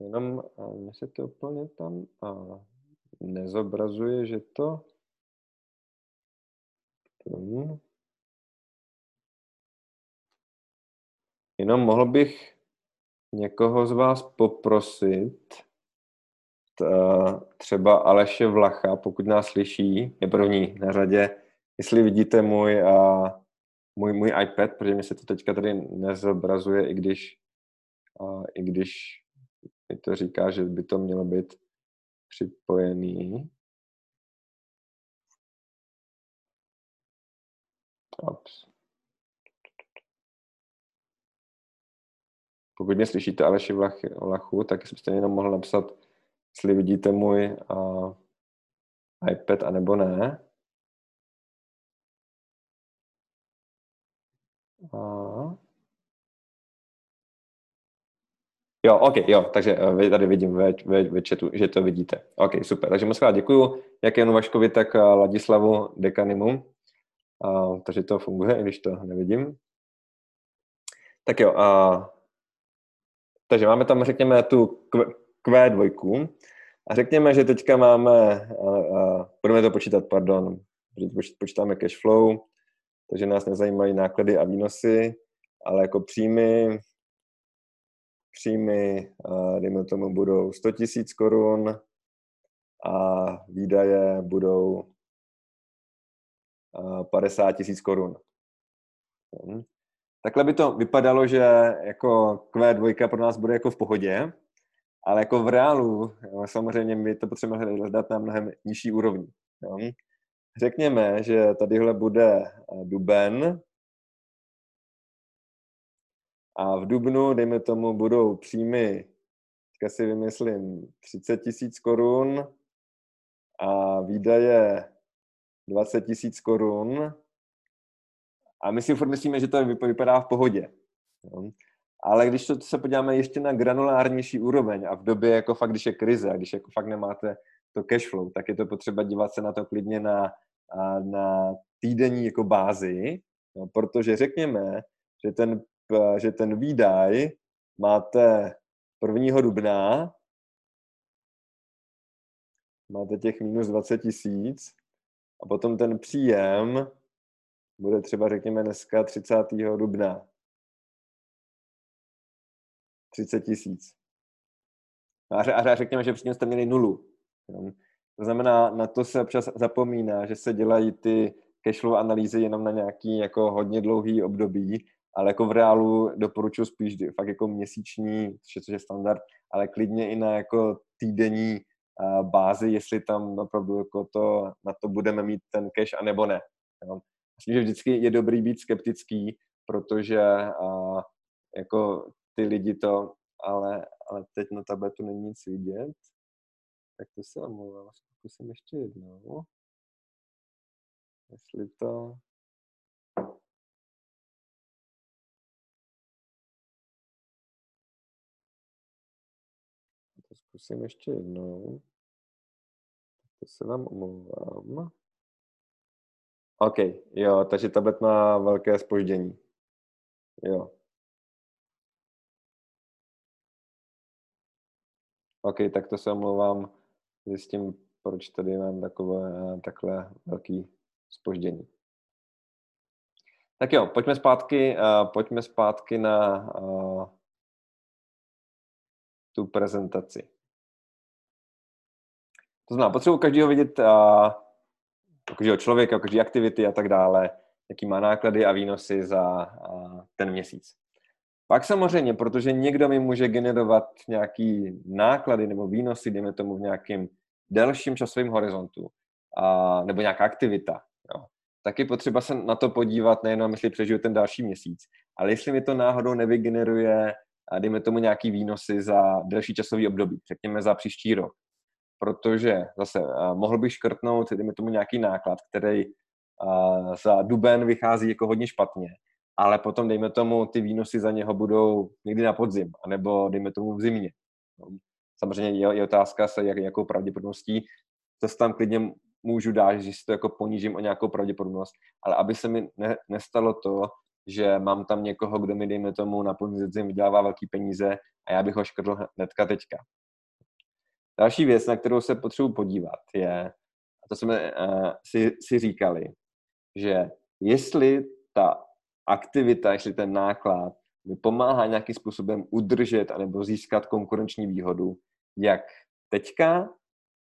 jenom a se to úplně tam a nezobrazuje, že to Hmm. Jenom mohl bych někoho z vás poprosit, třeba Aleše Vlacha, pokud nás slyší, je první na řadě, jestli vidíte můj, a, můj, můj iPad, protože mi se to teďka tady nezobrazuje, i když, a, i když mi to říká, že by to mělo být připojený. Ups. Pokud mě slyšíte Aleši Vlachu, tak byste jenom mohl napsat, jestli vidíte můj uh, iPad, anebo ne. A... Jo, OK, jo, takže uh, tady vidím ve, ve, ve chatu, že to vidíte. OK, super. Takže moc krát děkuju, jak jen Vaškovi, tak uh, Ladislavu Dekanimu. A, takže to funguje, i když to nevidím. Tak jo, a, takže máme tam, řekněme, tu Q2 a řekněme, že teďka máme, a, a, budeme to počítat, pardon, počítáme cash flow, takže nás nezajímají náklady a výnosy, ale jako příjmy, příjmy, dejme tomu, budou 100 000 korun a výdaje budou 50 tisíc korun. Hm. Takhle by to vypadalo, že jako Q2 pro nás bude jako v pohodě, ale jako v reálu samozřejmě my to potřebujeme hledat na mnohem nižší úrovni. Jo. Řekněme, že tadyhle bude eh, duben a v dubnu, dejme tomu, budou příjmy, teďka si vymyslím, 30 tisíc korun a výdaje 20 tisíc korun a my si furt myslíme, že to vypadá v pohodě. Jo. Ale když to se podíváme ještě na granulárnější úroveň a v době, jako fakt, když je krize a když jako fakt nemáte to cash flow, tak je to potřeba dívat se na to klidně na, na týdenní jako bázi, jo, protože řekněme, že ten, že ten výdaj máte 1. dubna, máte těch minus 20 tisíc a potom ten příjem bude třeba, řekněme, dneska 30. dubna. 30 tisíc. A řekněme, že předtím jste měli nulu. To znamená, na to se občas zapomíná, že se dělají ty cashflow analýzy jenom na nějaký jako hodně dlouhý období, ale jako v reálu doporučuji spíš fakt jako měsíční, což je standard, ale klidně i na jako týdenní bázi, jestli tam opravdu jako to, na to budeme mít ten cash, anebo ne. Jo. Myslím, že vždycky je dobrý být skeptický, protože a, jako ty lidi to, ale, ale teď na tabletu není nic vidět. Tak to se omlouvám, zkusím ještě jednou. Jestli to... zkusím ještě jednou. To se vám omlouvám. OK, jo, takže tablet má velké spoždění. Jo. OK, tak to se omlouvám. Zjistím, proč tady mám takové, takhle velký spoždění. Tak jo, pojďme zpátky, uh, pojďme zpátky na uh, tu prezentaci. To znamená, potřebuji každého vidět, uh, každého člověka, každé aktivity a tak dále, jaký má náklady a výnosy za uh, ten měsíc. Pak samozřejmě, protože někdo mi může generovat nějaký náklady nebo výnosy, dejme tomu v nějakém delším časovém horizontu, a, nebo nějaká aktivita, jo, tak je potřeba se na to podívat nejenom, jestli přežiju ten další měsíc, ale jestli mi to náhodou nevygeneruje, a dejme tomu nějaký výnosy za delší časový období, řekněme za příští rok. Protože zase mohl bych škrtnout, dejme tomu nějaký náklad, který za duben vychází jako hodně špatně, ale potom, dejme tomu, ty výnosy za něho budou někdy na podzim, anebo dejme tomu v zimě. No, samozřejmě je, je otázka se, jak, jakou pravděpodobností to tam klidně můžu dát, že si to jako ponížím o nějakou pravděpodobnost, ale aby se mi ne, nestalo to, že mám tam někoho, kdo mi, dejme tomu, na podzim vydělává velký peníze a já bych ho škrtl hnedka teďka. Další věc, na kterou se potřebuji podívat, je, a to jsme uh, si, si říkali, že jestli ta aktivita, jestli ten náklad mi pomáhá nějakým způsobem udržet anebo získat konkurenční výhodu, jak teďka,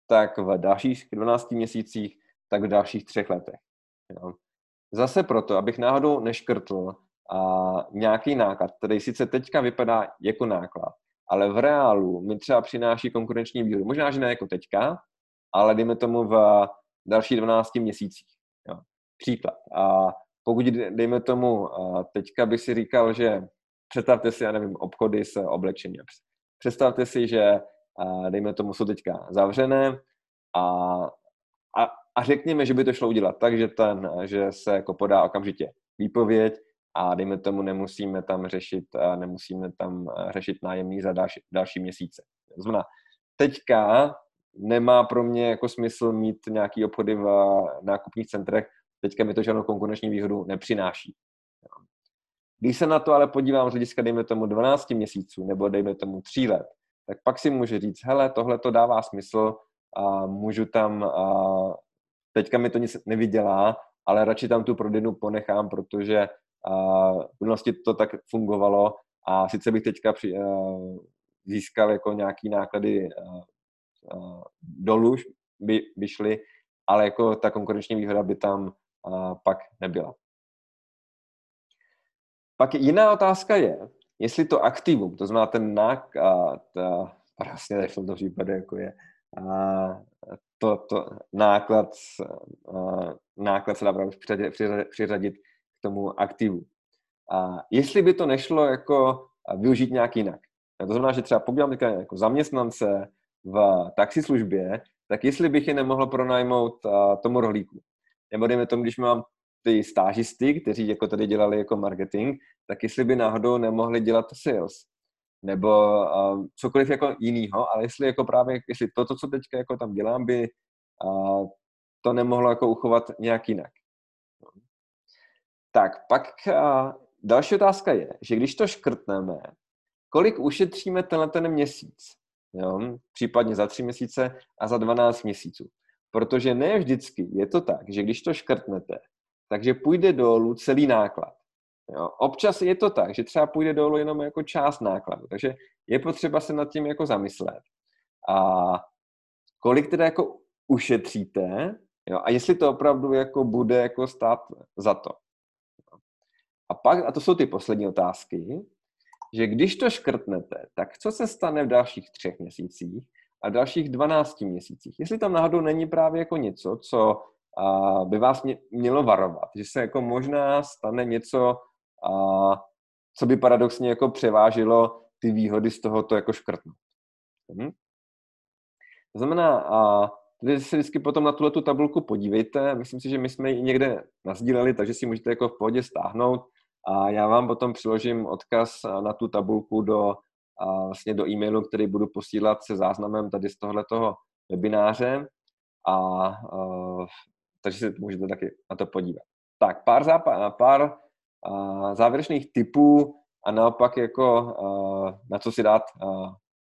tak v dalších 12 měsících, tak v dalších třech letech. Jo. Zase proto, abych náhodou neškrtl a nějaký náklad, který sice teďka vypadá jako náklad, ale v reálu mi třeba přináší konkurenční výhodu. Možná, že ne jako teďka, ale dejme tomu v dalších 12 měsících. Jo. Příklad. A pokud, dejme tomu, teďka bych si říkal, že představte si, já nevím, obchody s oblečením. Představte si, že dejme tomu, jsou teďka zavřené a, a, a řekněme, že by to šlo udělat tak, že, ten, že se jako podá okamžitě výpověď a dejme tomu nemusíme tam řešit, nemusíme tam řešit nájemný za další, další měsíce. Znamená, teďka nemá pro mě jako smysl mít nějaký obchody v nákupních centrech, teďka mi to žádnou konkurenční výhodu nepřináší. Když se na to ale podívám z hlediska, dejme tomu 12 měsíců nebo dejme tomu 3 let, tak pak si může říct, hele, tohle to dává smysl a můžu tam, a teďka mi to nic nevydělá, ale radši tam tu prodejnu ponechám, protože v minulosti to tak fungovalo a sice bych teďka při, a, získal jako nějaký náklady a, a, dolů, by, by šly, ale jako ta konkurenční výhoda by tam a, pak nebyla. Pak jiná otázka je, jestli to aktivum, to znamená ten náklad, vlastně v tomto případě jako je, a to, to náklad, a náklad se dá právě přiřadit tomu aktivu. A jestli by to nešlo jako využít nějak jinak. To znamená, že třeba pokud mám jako zaměstnance v taxislužbě, tak jestli bych je nemohl pronajmout tomu rohlíku. Nebo dejme tomu, když mám ty stážisty, kteří jako tady dělali jako marketing, tak jestli by náhodou nemohli dělat sales nebo uh, cokoliv jako jinýho, ale jestli jako právě, jestli to, to, co teďka jako tam dělám, by uh, to nemohlo jako uchovat nějak jinak. Tak, pak uh, další otázka je, že když to škrtneme, kolik ušetříme tenhle ten měsíc? Jo? Případně za tři měsíce a za 12 měsíců. Protože ne vždycky je to tak, že když to škrtnete, takže půjde dolů celý náklad. Jo. Občas je to tak, že třeba půjde dolů jenom jako část nákladu, takže je potřeba se nad tím jako zamyslet. A kolik teda jako ušetříte jo, a jestli to opravdu jako bude jako stát za to. A pak, a to jsou ty poslední otázky, že když to škrtnete, tak co se stane v dalších třech měsících a v dalších 12 měsících? Jestli tam náhodou není právě jako něco, co by vás mě, mělo varovat, že se jako možná stane něco, co by paradoxně jako převážilo ty výhody z tohoto jako škrtnout. Hm? To znamená, a tady se vždycky potom na tuhle tu tabulku podívejte. Myslím si, že my jsme ji někde nazdíleli, takže si můžete jako v pohodě stáhnout a já vám potom přiložím odkaz na tu tabulku do, vlastně do e-mailu, který budu posílat se záznamem tady z tohoto webináře. A, a takže se můžete taky na to podívat. Tak, pár, zápa- pár a, závěrečných typů a naopak jako na co si dát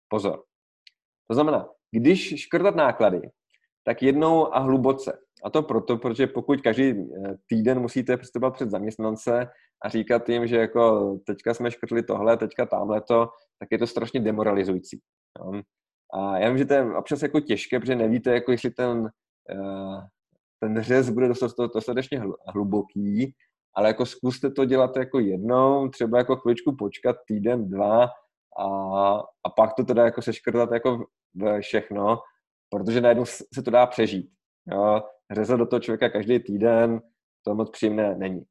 pozor. To znamená, když škrtat náklady, tak jednou a hluboce. A to proto, protože pokud každý e, týden musíte přistupovat před zaměstnance a říkat jim, že jako teďka jsme škrtli tohle, teďka tamhle to, tak je to strašně demoralizující. Jo. A já vím, že to je občas jako těžké, protože nevíte, jako jestli ten, e, ten řez bude dostatečně hluboký, ale jako zkuste to dělat jako jednou, třeba jako chvíličku počkat týden, dva a, a pak to teda jako seškrtat jako všechno, protože najednou se to dá přežít. Jo? Řezat do toho člověka každý týden, to moc příjemné není.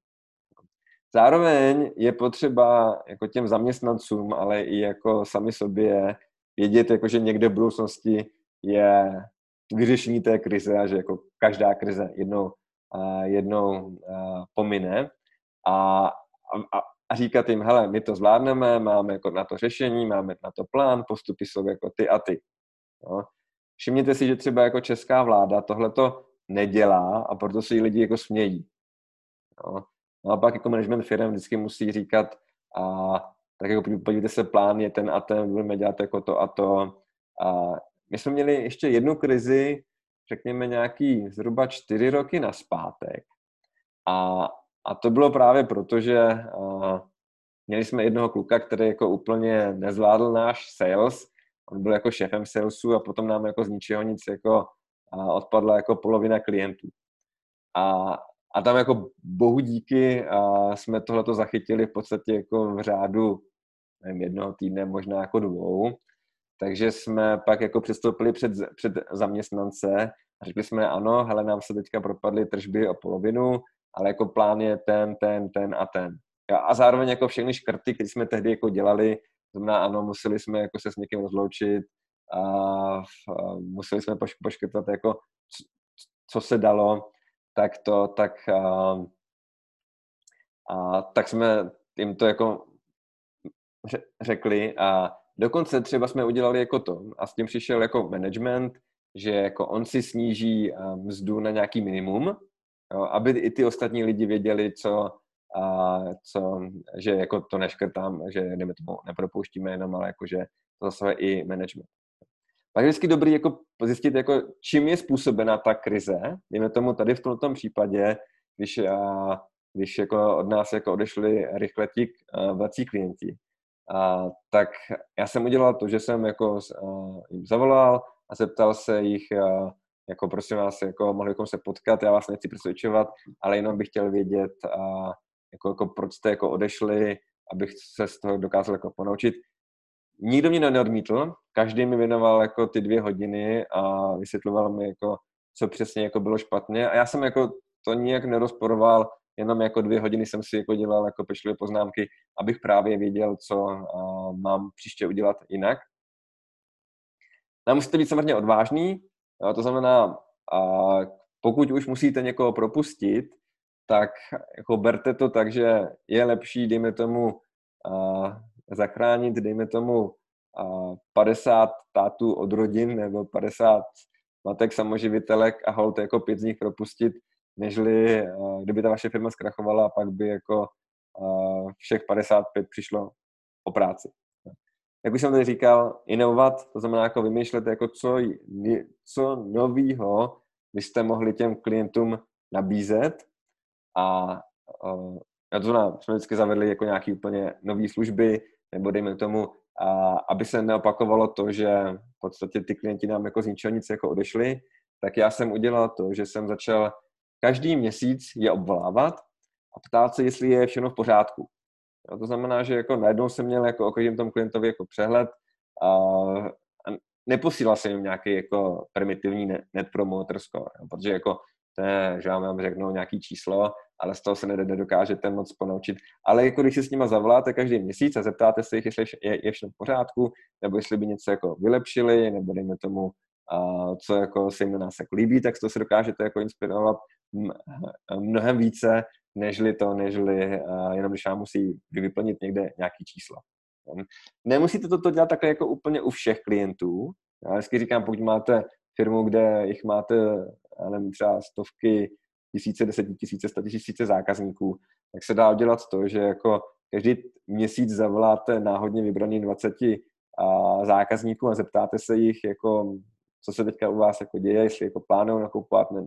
Zároveň je potřeba jako těm zaměstnancům, ale i jako sami sobě vědět, jako že někde v budoucnosti je vyřešení té krize a že jako každá krize jednou, jednou pomine a, a, a říkat jim, hele, my to zvládneme, máme jako na to řešení, máme na to plán, postupy jsou jako ty a ty. Jo. Všimněte si, že třeba jako česká vláda tohle to nedělá a proto si lidi jako smějí. Jo. No a pak jako management firm vždycky musí říkat, a tak jako podívejte se, plán je ten a ten, budeme dělat jako to a to. A my jsme měli ještě jednu krizi, řekněme nějaký zhruba čtyři roky na zpátek. A, a to bylo právě proto, že uh, měli jsme jednoho kluka, který jako úplně nezvládl náš sales. On byl jako šéfem salesu a potom nám jako z ničeho nic jako odpadla jako polovina klientů. A, a tam jako bohu díky uh, jsme tohleto zachytili v podstatě jako v řádu nevím, jednoho týdne, možná jako dvou. Takže jsme pak jako přistoupili před, před zaměstnance a řekli jsme, ano, hele, nám se teďka propadly tržby o polovinu, ale jako plán je ten, ten, ten a ten. A zároveň jako všechny škrty, které jsme tehdy jako dělali, znamená, ano, museli jsme jako se s někým rozloučit, a, a museli jsme poš, poškrtat jako co se dalo, tak to, tak a, a tak jsme jim to jako řekli a dokonce třeba jsme udělali jako to a s tím přišel jako management, že jako on si sníží mzdu na nějaký minimum, jo, aby i ty ostatní lidi věděli, co, a, co, že jako to neškrtám, že jdeme tomu nepropouštíme jenom, ale jako, že to zase i management. Pak je vždycky dobrý jako zjistit, jako, čím je způsobena ta krize. Dejme tomu tady v tomto případě, když, a, když jako od nás jako odešli rychle ti velcí klienti, a, tak já jsem udělal to, že jsem jako a, jim zavolal a zeptal se jich, a, jako prosím vás, jako mohli bychom se potkat, já vás nechci přesvědčovat, ale jenom bych chtěl vědět, a, jako, jako proč jste jako odešli, abych se z toho dokázal jako ponaučit. Nikdo mě neodmítl, každý mi věnoval jako ty dvě hodiny a vysvětloval mi jako, co přesně jako bylo špatně a já jsem jako to nijak nerozporoval, jenom jako dvě hodiny jsem si jako dělal jako pečlivé poznámky, abych právě věděl, co mám příště udělat jinak. No, musíte být samozřejmě odvážný, to znamená, pokud už musíte někoho propustit, tak jako berte to tak, že je lepší, dejme tomu, uh, zachránit, dejme tomu, uh, 50 tátů od rodin nebo 50 matek samoživitelek a hold jako pět z nich propustit, nežli uh, kdyby ta vaše firma zkrachovala a pak by jako uh, všech 55 přišlo o práci. Jak už jsem tady říkal, inovovat, to znamená jako vymýšlet, jako co, co novýho byste mohli těm klientům nabízet a uh, to znamená, jsme vždycky zavedli jako nějaké úplně nové služby, nebo dejme tomu, a aby se neopakovalo to, že v podstatě ty klienti nám jako z ničeho nic jako odešli, tak já jsem udělal to, že jsem začal každý měsíc je obvolávat a ptát se, jestli je všechno v pořádku. Jo, to znamená, že jako najednou jsem měl jako o každém tom klientovi jako přehled a, a neposílal jsem jim nějaký jako primitivní net promoter score, protože jako to je, že vám řeknou nějaký číslo, ale z toho se nedokážete moc ponaučit. Ale jako když si s nima zavoláte každý měsíc a zeptáte se jich, jestli je, je všechno v pořádku, nebo jestli by něco jako vylepšili, nebo dejme tomu co jako se jim na nás jako líbí, tak to se dokážete jako inspirovat mnohem více, nežli to, nežli jenom když vám musí vyplnit někde nějaký číslo. Nemusíte toto dělat takhle jako úplně u všech klientů. Já vždycky říkám, pokud máte firmu, kde jich máte, já nevím, třeba stovky, tisíce, desetitisíce, statisíce zákazníků, tak se dá udělat to, že jako každý měsíc zavoláte náhodně vybraný 20 zákazníků a zeptáte se jich, jako, co se teďka u vás jako děje, jestli jako plánují nakupovat, ne,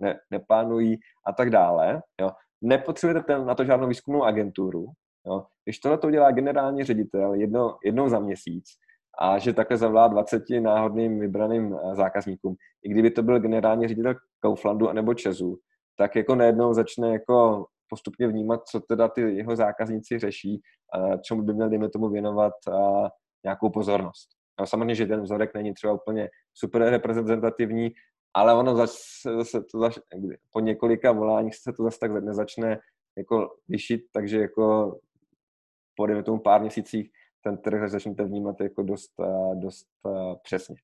ne, neplánují a tak dále. Jo. Nepotřebujete na to žádnou výzkumnou agenturu. Jo. Když tohle to dělá generální ředitel jedno, jednou za měsíc a že takhle zavolá 20 náhodným vybraným eh, zákazníkům, i kdyby to byl generální ředitel Kauflandu nebo Česu, tak jako najednou začne jako postupně vnímat, co teda ty jeho zákazníci řeší, a čemu by měl, dejme tomu, věnovat a nějakou pozornost. No, samozřejmě, že ten vzorek není třeba úplně super reprezentativní, ale ono zase, to zase, po několika voláních se to zase tak nezačne jako lišit, takže jako po dejme tomu pár měsících ten trh začnete vnímat jako dost, dost přesně.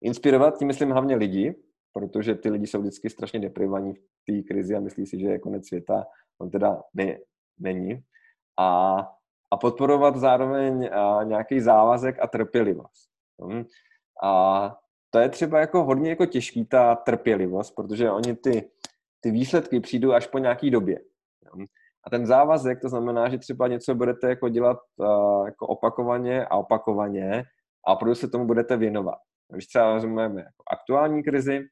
Inspirovat tím myslím hlavně lidi, protože ty lidi jsou vždycky strašně deprivovaní v té krizi a myslí si, že je konec světa. On teda ne, není. A, a podporovat zároveň a, nějaký závazek a trpělivost. Hm? A to je třeba jako hodně jako těžký, ta trpělivost, protože oni ty, ty výsledky přijdou až po nějaký době. Hm? A ten závazek, to znamená, že třeba něco budete jako dělat jako opakovaně a opakovaně a opravdu se tomu budete věnovat. Když třeba vezmeme jako aktuální krizi,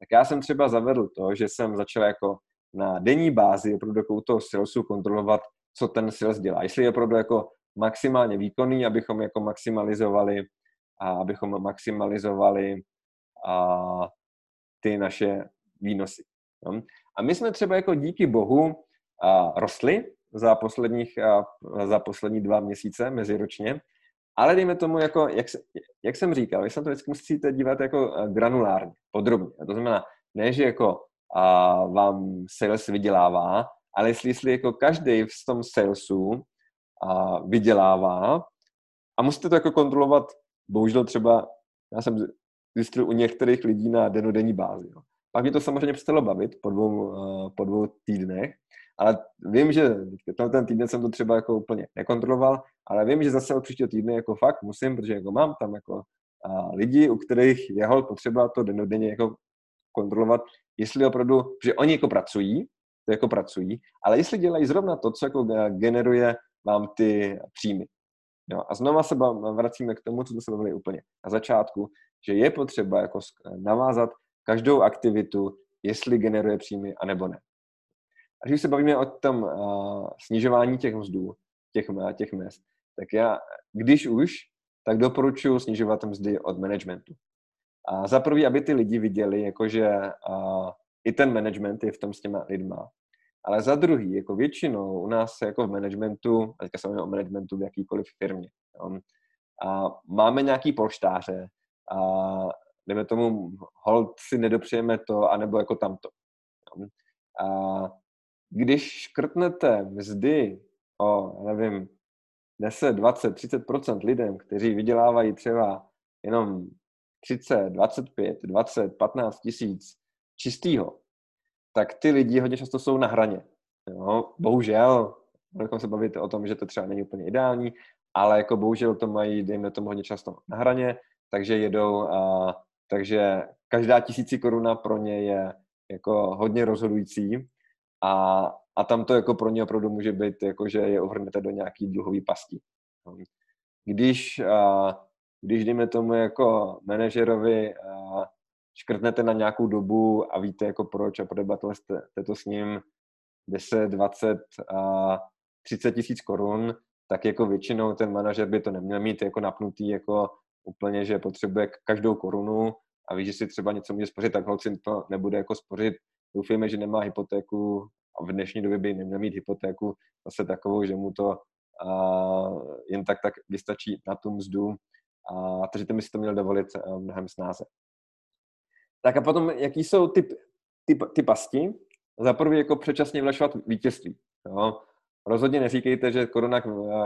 tak já jsem třeba zavedl to, že jsem začal jako na denní bázi opravdu jako u toho salesu kontrolovat, co ten sales dělá. Jestli je opravdu jako maximálně výkonný, abychom jako maximalizovali a abychom maximalizovali a, ty naše výnosy. No. A my jsme třeba jako díky bohu a, rostli za, posledních, a, za poslední dva měsíce meziročně, ale dejme tomu, jako, jak, jak jsem říkal, vy se to vždycky musíte dívat jako eh, granulárně, podrobně. To znamená, ne, že jako a, vám sales vydělává, ale jestli, jestli jako každý v tom salesu a, vydělává a musíte to jako kontrolovat, bohužel třeba, já jsem zjistil u některých lidí na denodenní bázi. Jo. Pak mě to samozřejmě přestalo bavit po dvou, uh, po dvou týdnech, ale vím, že ten týden jsem to třeba jako úplně nekontroloval, ale vím, že zase od příštího týdne jako fakt musím, protože jako mám tam jako a lidi, u kterých je hol potřeba to denodenně jako kontrolovat, jestli opravdu, že oni jako pracují, to jako pracují, ale jestli dělají zrovna to, co jako generuje vám ty příjmy. Jo, a znova se vracíme k tomu, co jsme se bavili úplně na začátku, že je potřeba jako navázat každou aktivitu, jestli generuje příjmy, anebo ne. A když se bavíme o tom uh, snižování těch mzdů, těch, těch mest, tak já, když už, tak doporučuji snižovat mzdy od managementu. A za prvý, aby ty lidi viděli, jakože uh, i ten management je v tom s těma lidma. Ale za druhý, jako většinou u nás jako v managementu, a teďka se o managementu v jakýkoliv firmě, jo, a máme nějaký polštáře a jdeme tomu, hold si nedopřejeme to, anebo jako tamto. Jo. A když škrtnete mzdy o, nevím, 10, 20, 30% lidem, kteří vydělávají třeba jenom 30, 25, 20, 15 tisíc čistýho, tak ty lidi hodně často jsou na hraně. Jo? Bohužel, můžeme se bavit o tom, že to třeba není úplně ideální, ale jako bohužel to mají, dejme tomu, hodně často na hraně, takže jedou a takže každá tisíci koruna pro ně je jako hodně rozhodující a, a tam to jako pro ně opravdu může být, jako že je uvrhnete do nějaký dluhový pasti. Když, a, když dejme tomu jako manažerovi škrtnete na nějakou dobu a víte jako proč a podebatovali jste, jste to s ním 10, 20 a 30 tisíc korun, tak jako většinou ten manažer by to neměl mít jako napnutý jako úplně, že potřebuje každou korunu a ví, že si třeba něco může spořit, tak holci to nebude jako spořit doufejme, že nemá hypotéku a v dnešní době by neměl mít hypotéku zase takovou, že mu to uh, jen tak tak vystačí na tu mzdu a takže by si to měl dovolit uh, mnohem snáze. Tak a potom, jaký jsou ty, ty, ty pasti? Za prvý jako předčasně vylašovat vítězství. Jo? Rozhodně neříkejte, že korona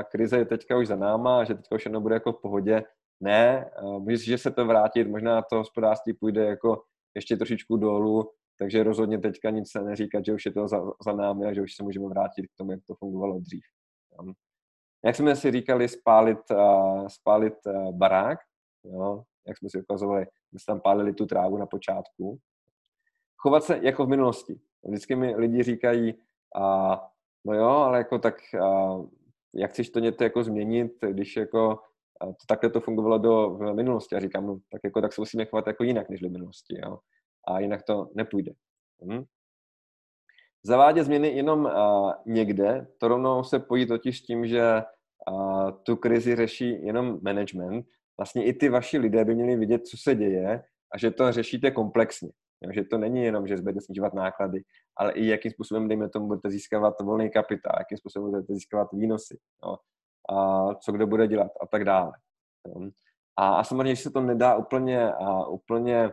krize je teďka už za náma a že teďka už bude jako v pohodě. ne, myslím, že se to vrátit, možná to hospodářství půjde jako ještě trošičku dolů, takže rozhodně teďka nic se neříkat, že už je to za, za námi a že už se můžeme vrátit k tomu, jak to fungovalo dřív. Jak jsme si říkali, spálit, spálit barák, jo, jak jsme si ukazovali, my jsme tam pálili tu trávu na počátku. Chovat se jako v minulosti. Vždycky mi lidi říkají, no jo, ale jako tak, jak chceš to něco jako změnit, když jako to, takhle to fungovalo do v minulosti. A říkám, no, tak jako tak se musíme chovat jako jinak než v minulosti. Jo. A jinak to nepůjde. Hm? Zavádět změny jenom uh, někde, to rovnou se pojí totiž tím, že uh, tu krizi řeší jenom management. Vlastně i ty vaši lidé by měli vidět, co se děje a že to řešíte komplexně. Jo, že to není jenom, že budete snižovat náklady, ale i jakým způsobem, dejme tomu, budete získávat volný kapitál, jakým způsobem budete získávat výnosy, jo, a co kdo bude dělat a tak dále. Jo. A, a samozřejmě, že se to nedá úplně, a, úplně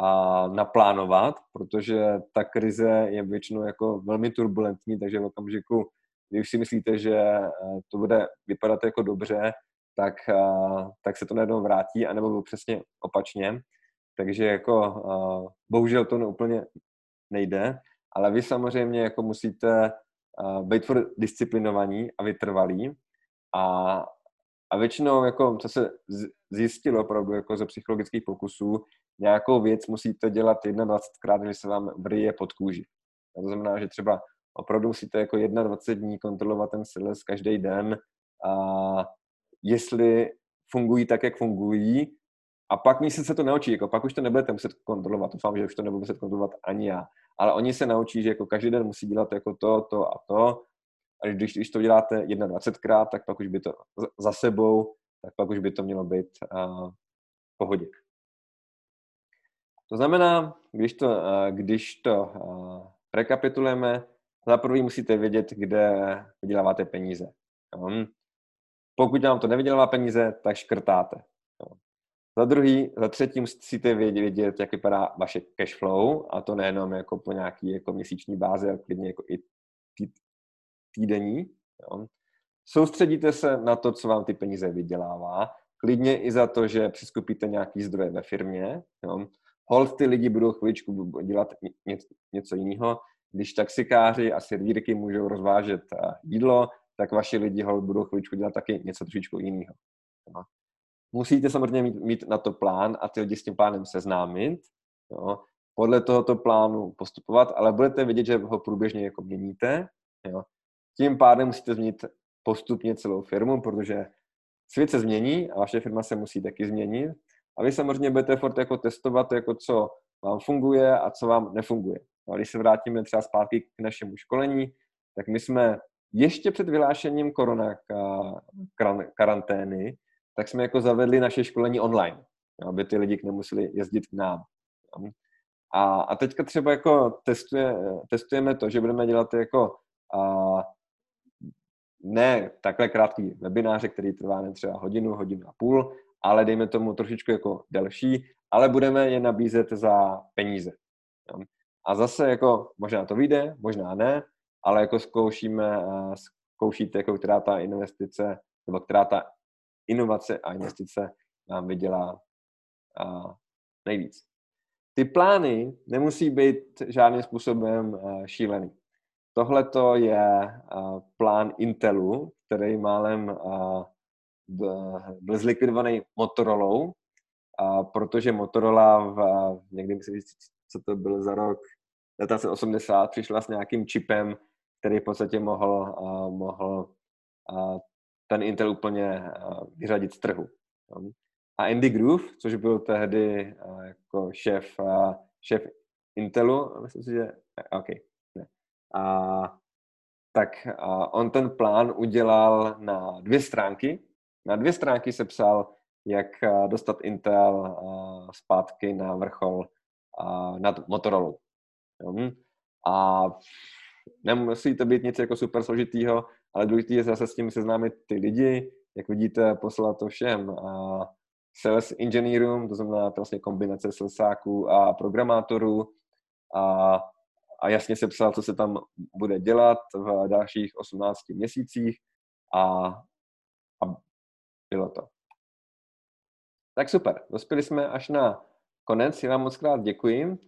a naplánovat, protože ta krize je většinou jako velmi turbulentní, takže v okamžiku, kdy už si myslíte, že eh, to bude vypadat jako dobře, tak, eh, tak se to najednou vrátí, anebo přesně opačně. Takže jako eh, bohužel to úplně nejde, ale vy samozřejmě jako musíte být for disciplinovaní a vytrvalí a, a většinou, jako, co se zjistilo opravdu jako ze psychologických pokusů, nějakou věc musíte dělat 21krát, když se vám vryje pod kůži. To znamená, že třeba opravdu musíte jako 21 dní kontrolovat ten sales každý den a jestli fungují tak, jak fungují, a pak mi se to naučí, jako pak už to nebudete muset kontrolovat, doufám, že už to nebudu muset kontrolovat ani já, ale oni se naučí, že jako každý den musí dělat jako to, to a to, a když, když to děláte 21krát, tak pak už by to za sebou, tak pak už by to mělo být uh, v pohodě. To znamená, když to, když to rekapitulujeme, za prvý musíte vědět, kde vyděláváte peníze. Pokud vám to nevydělává peníze, tak škrtáte. Za druhý, za třetí musíte vědět, jak vypadá vaše cash flow, a to nejenom jako po nějaký jako měsíční bázi, ale klidně jako i týdenní. Soustředíte se na to, co vám ty peníze vydělává, klidně i za to, že přiskupíte nějaký zdroje ve firmě. Jo hold ty lidi budou chviličku dělat něco jiného. Když taxikáři a servírky můžou rozvážet eh, jídlo, tak vaši lidi hold budou chviličku dělat taky něco trošičku jiného. Musíte samozřejmě mít, mít na to plán a ty lidi s tím plánem seznámit. Jo. Podle tohoto plánu postupovat, ale budete vidět, že ho průběžně jako měníte. Jo. Tím pádem musíte změnit postupně celou firmu, protože svět se změní a vaše firma se musí taky změnit a vy samozřejmě budete furt jako testovat, jako co vám funguje a co vám nefunguje. A když se vrátíme třeba zpátky k našemu školení, tak my jsme ještě před vyhlášením korona karantény, tak jsme jako zavedli naše školení online, aby ty lidi nemuseli jezdit k nám. A, a teďka třeba jako testuje, testujeme to, že budeme dělat jako a, ne takhle krátký webináře, který trvá třeba hodinu, hodinu a půl, ale dejme tomu trošičku jako delší, ale budeme je nabízet za peníze. A zase jako možná to vyjde, možná ne, ale jako zkoušíme, zkoušíte, jako která ta investice, nebo která ta inovace a investice nám vydělá nejvíc. Ty plány nemusí být žádným způsobem šílený. Tohle je plán Intelu, který málem byl zlikvidovaný Motorolou, a protože Motorola v, někdy myslím, co to byl za rok 1980, přišla s nějakým čipem, který v podstatě mohl, a, mohl a, ten Intel úplně a, vyřadit z trhu. A Andy Groove, což byl tehdy a, jako šéf, a, šéf Intelu, myslím si, že, OK, ne. A, tak a on ten plán udělal na dvě stránky, na dvě stránky se psal, jak eh, dostat Intel eh, zpátky na vrchol eh, nad Motorola. A nemusí to být nic jako super složitýho, ale důležité je zase s tím seznámit ty lidi, jak vidíte, poslat to všem a sales engineerům, to znamená to vlastně kombinace salesáků a programátorů. A, a jasně se psal, co se tam bude dělat v dalších 18 měsících. A, a bylo to. Tak super, dospěli jsme až na konec, já vám moc krát děkuji.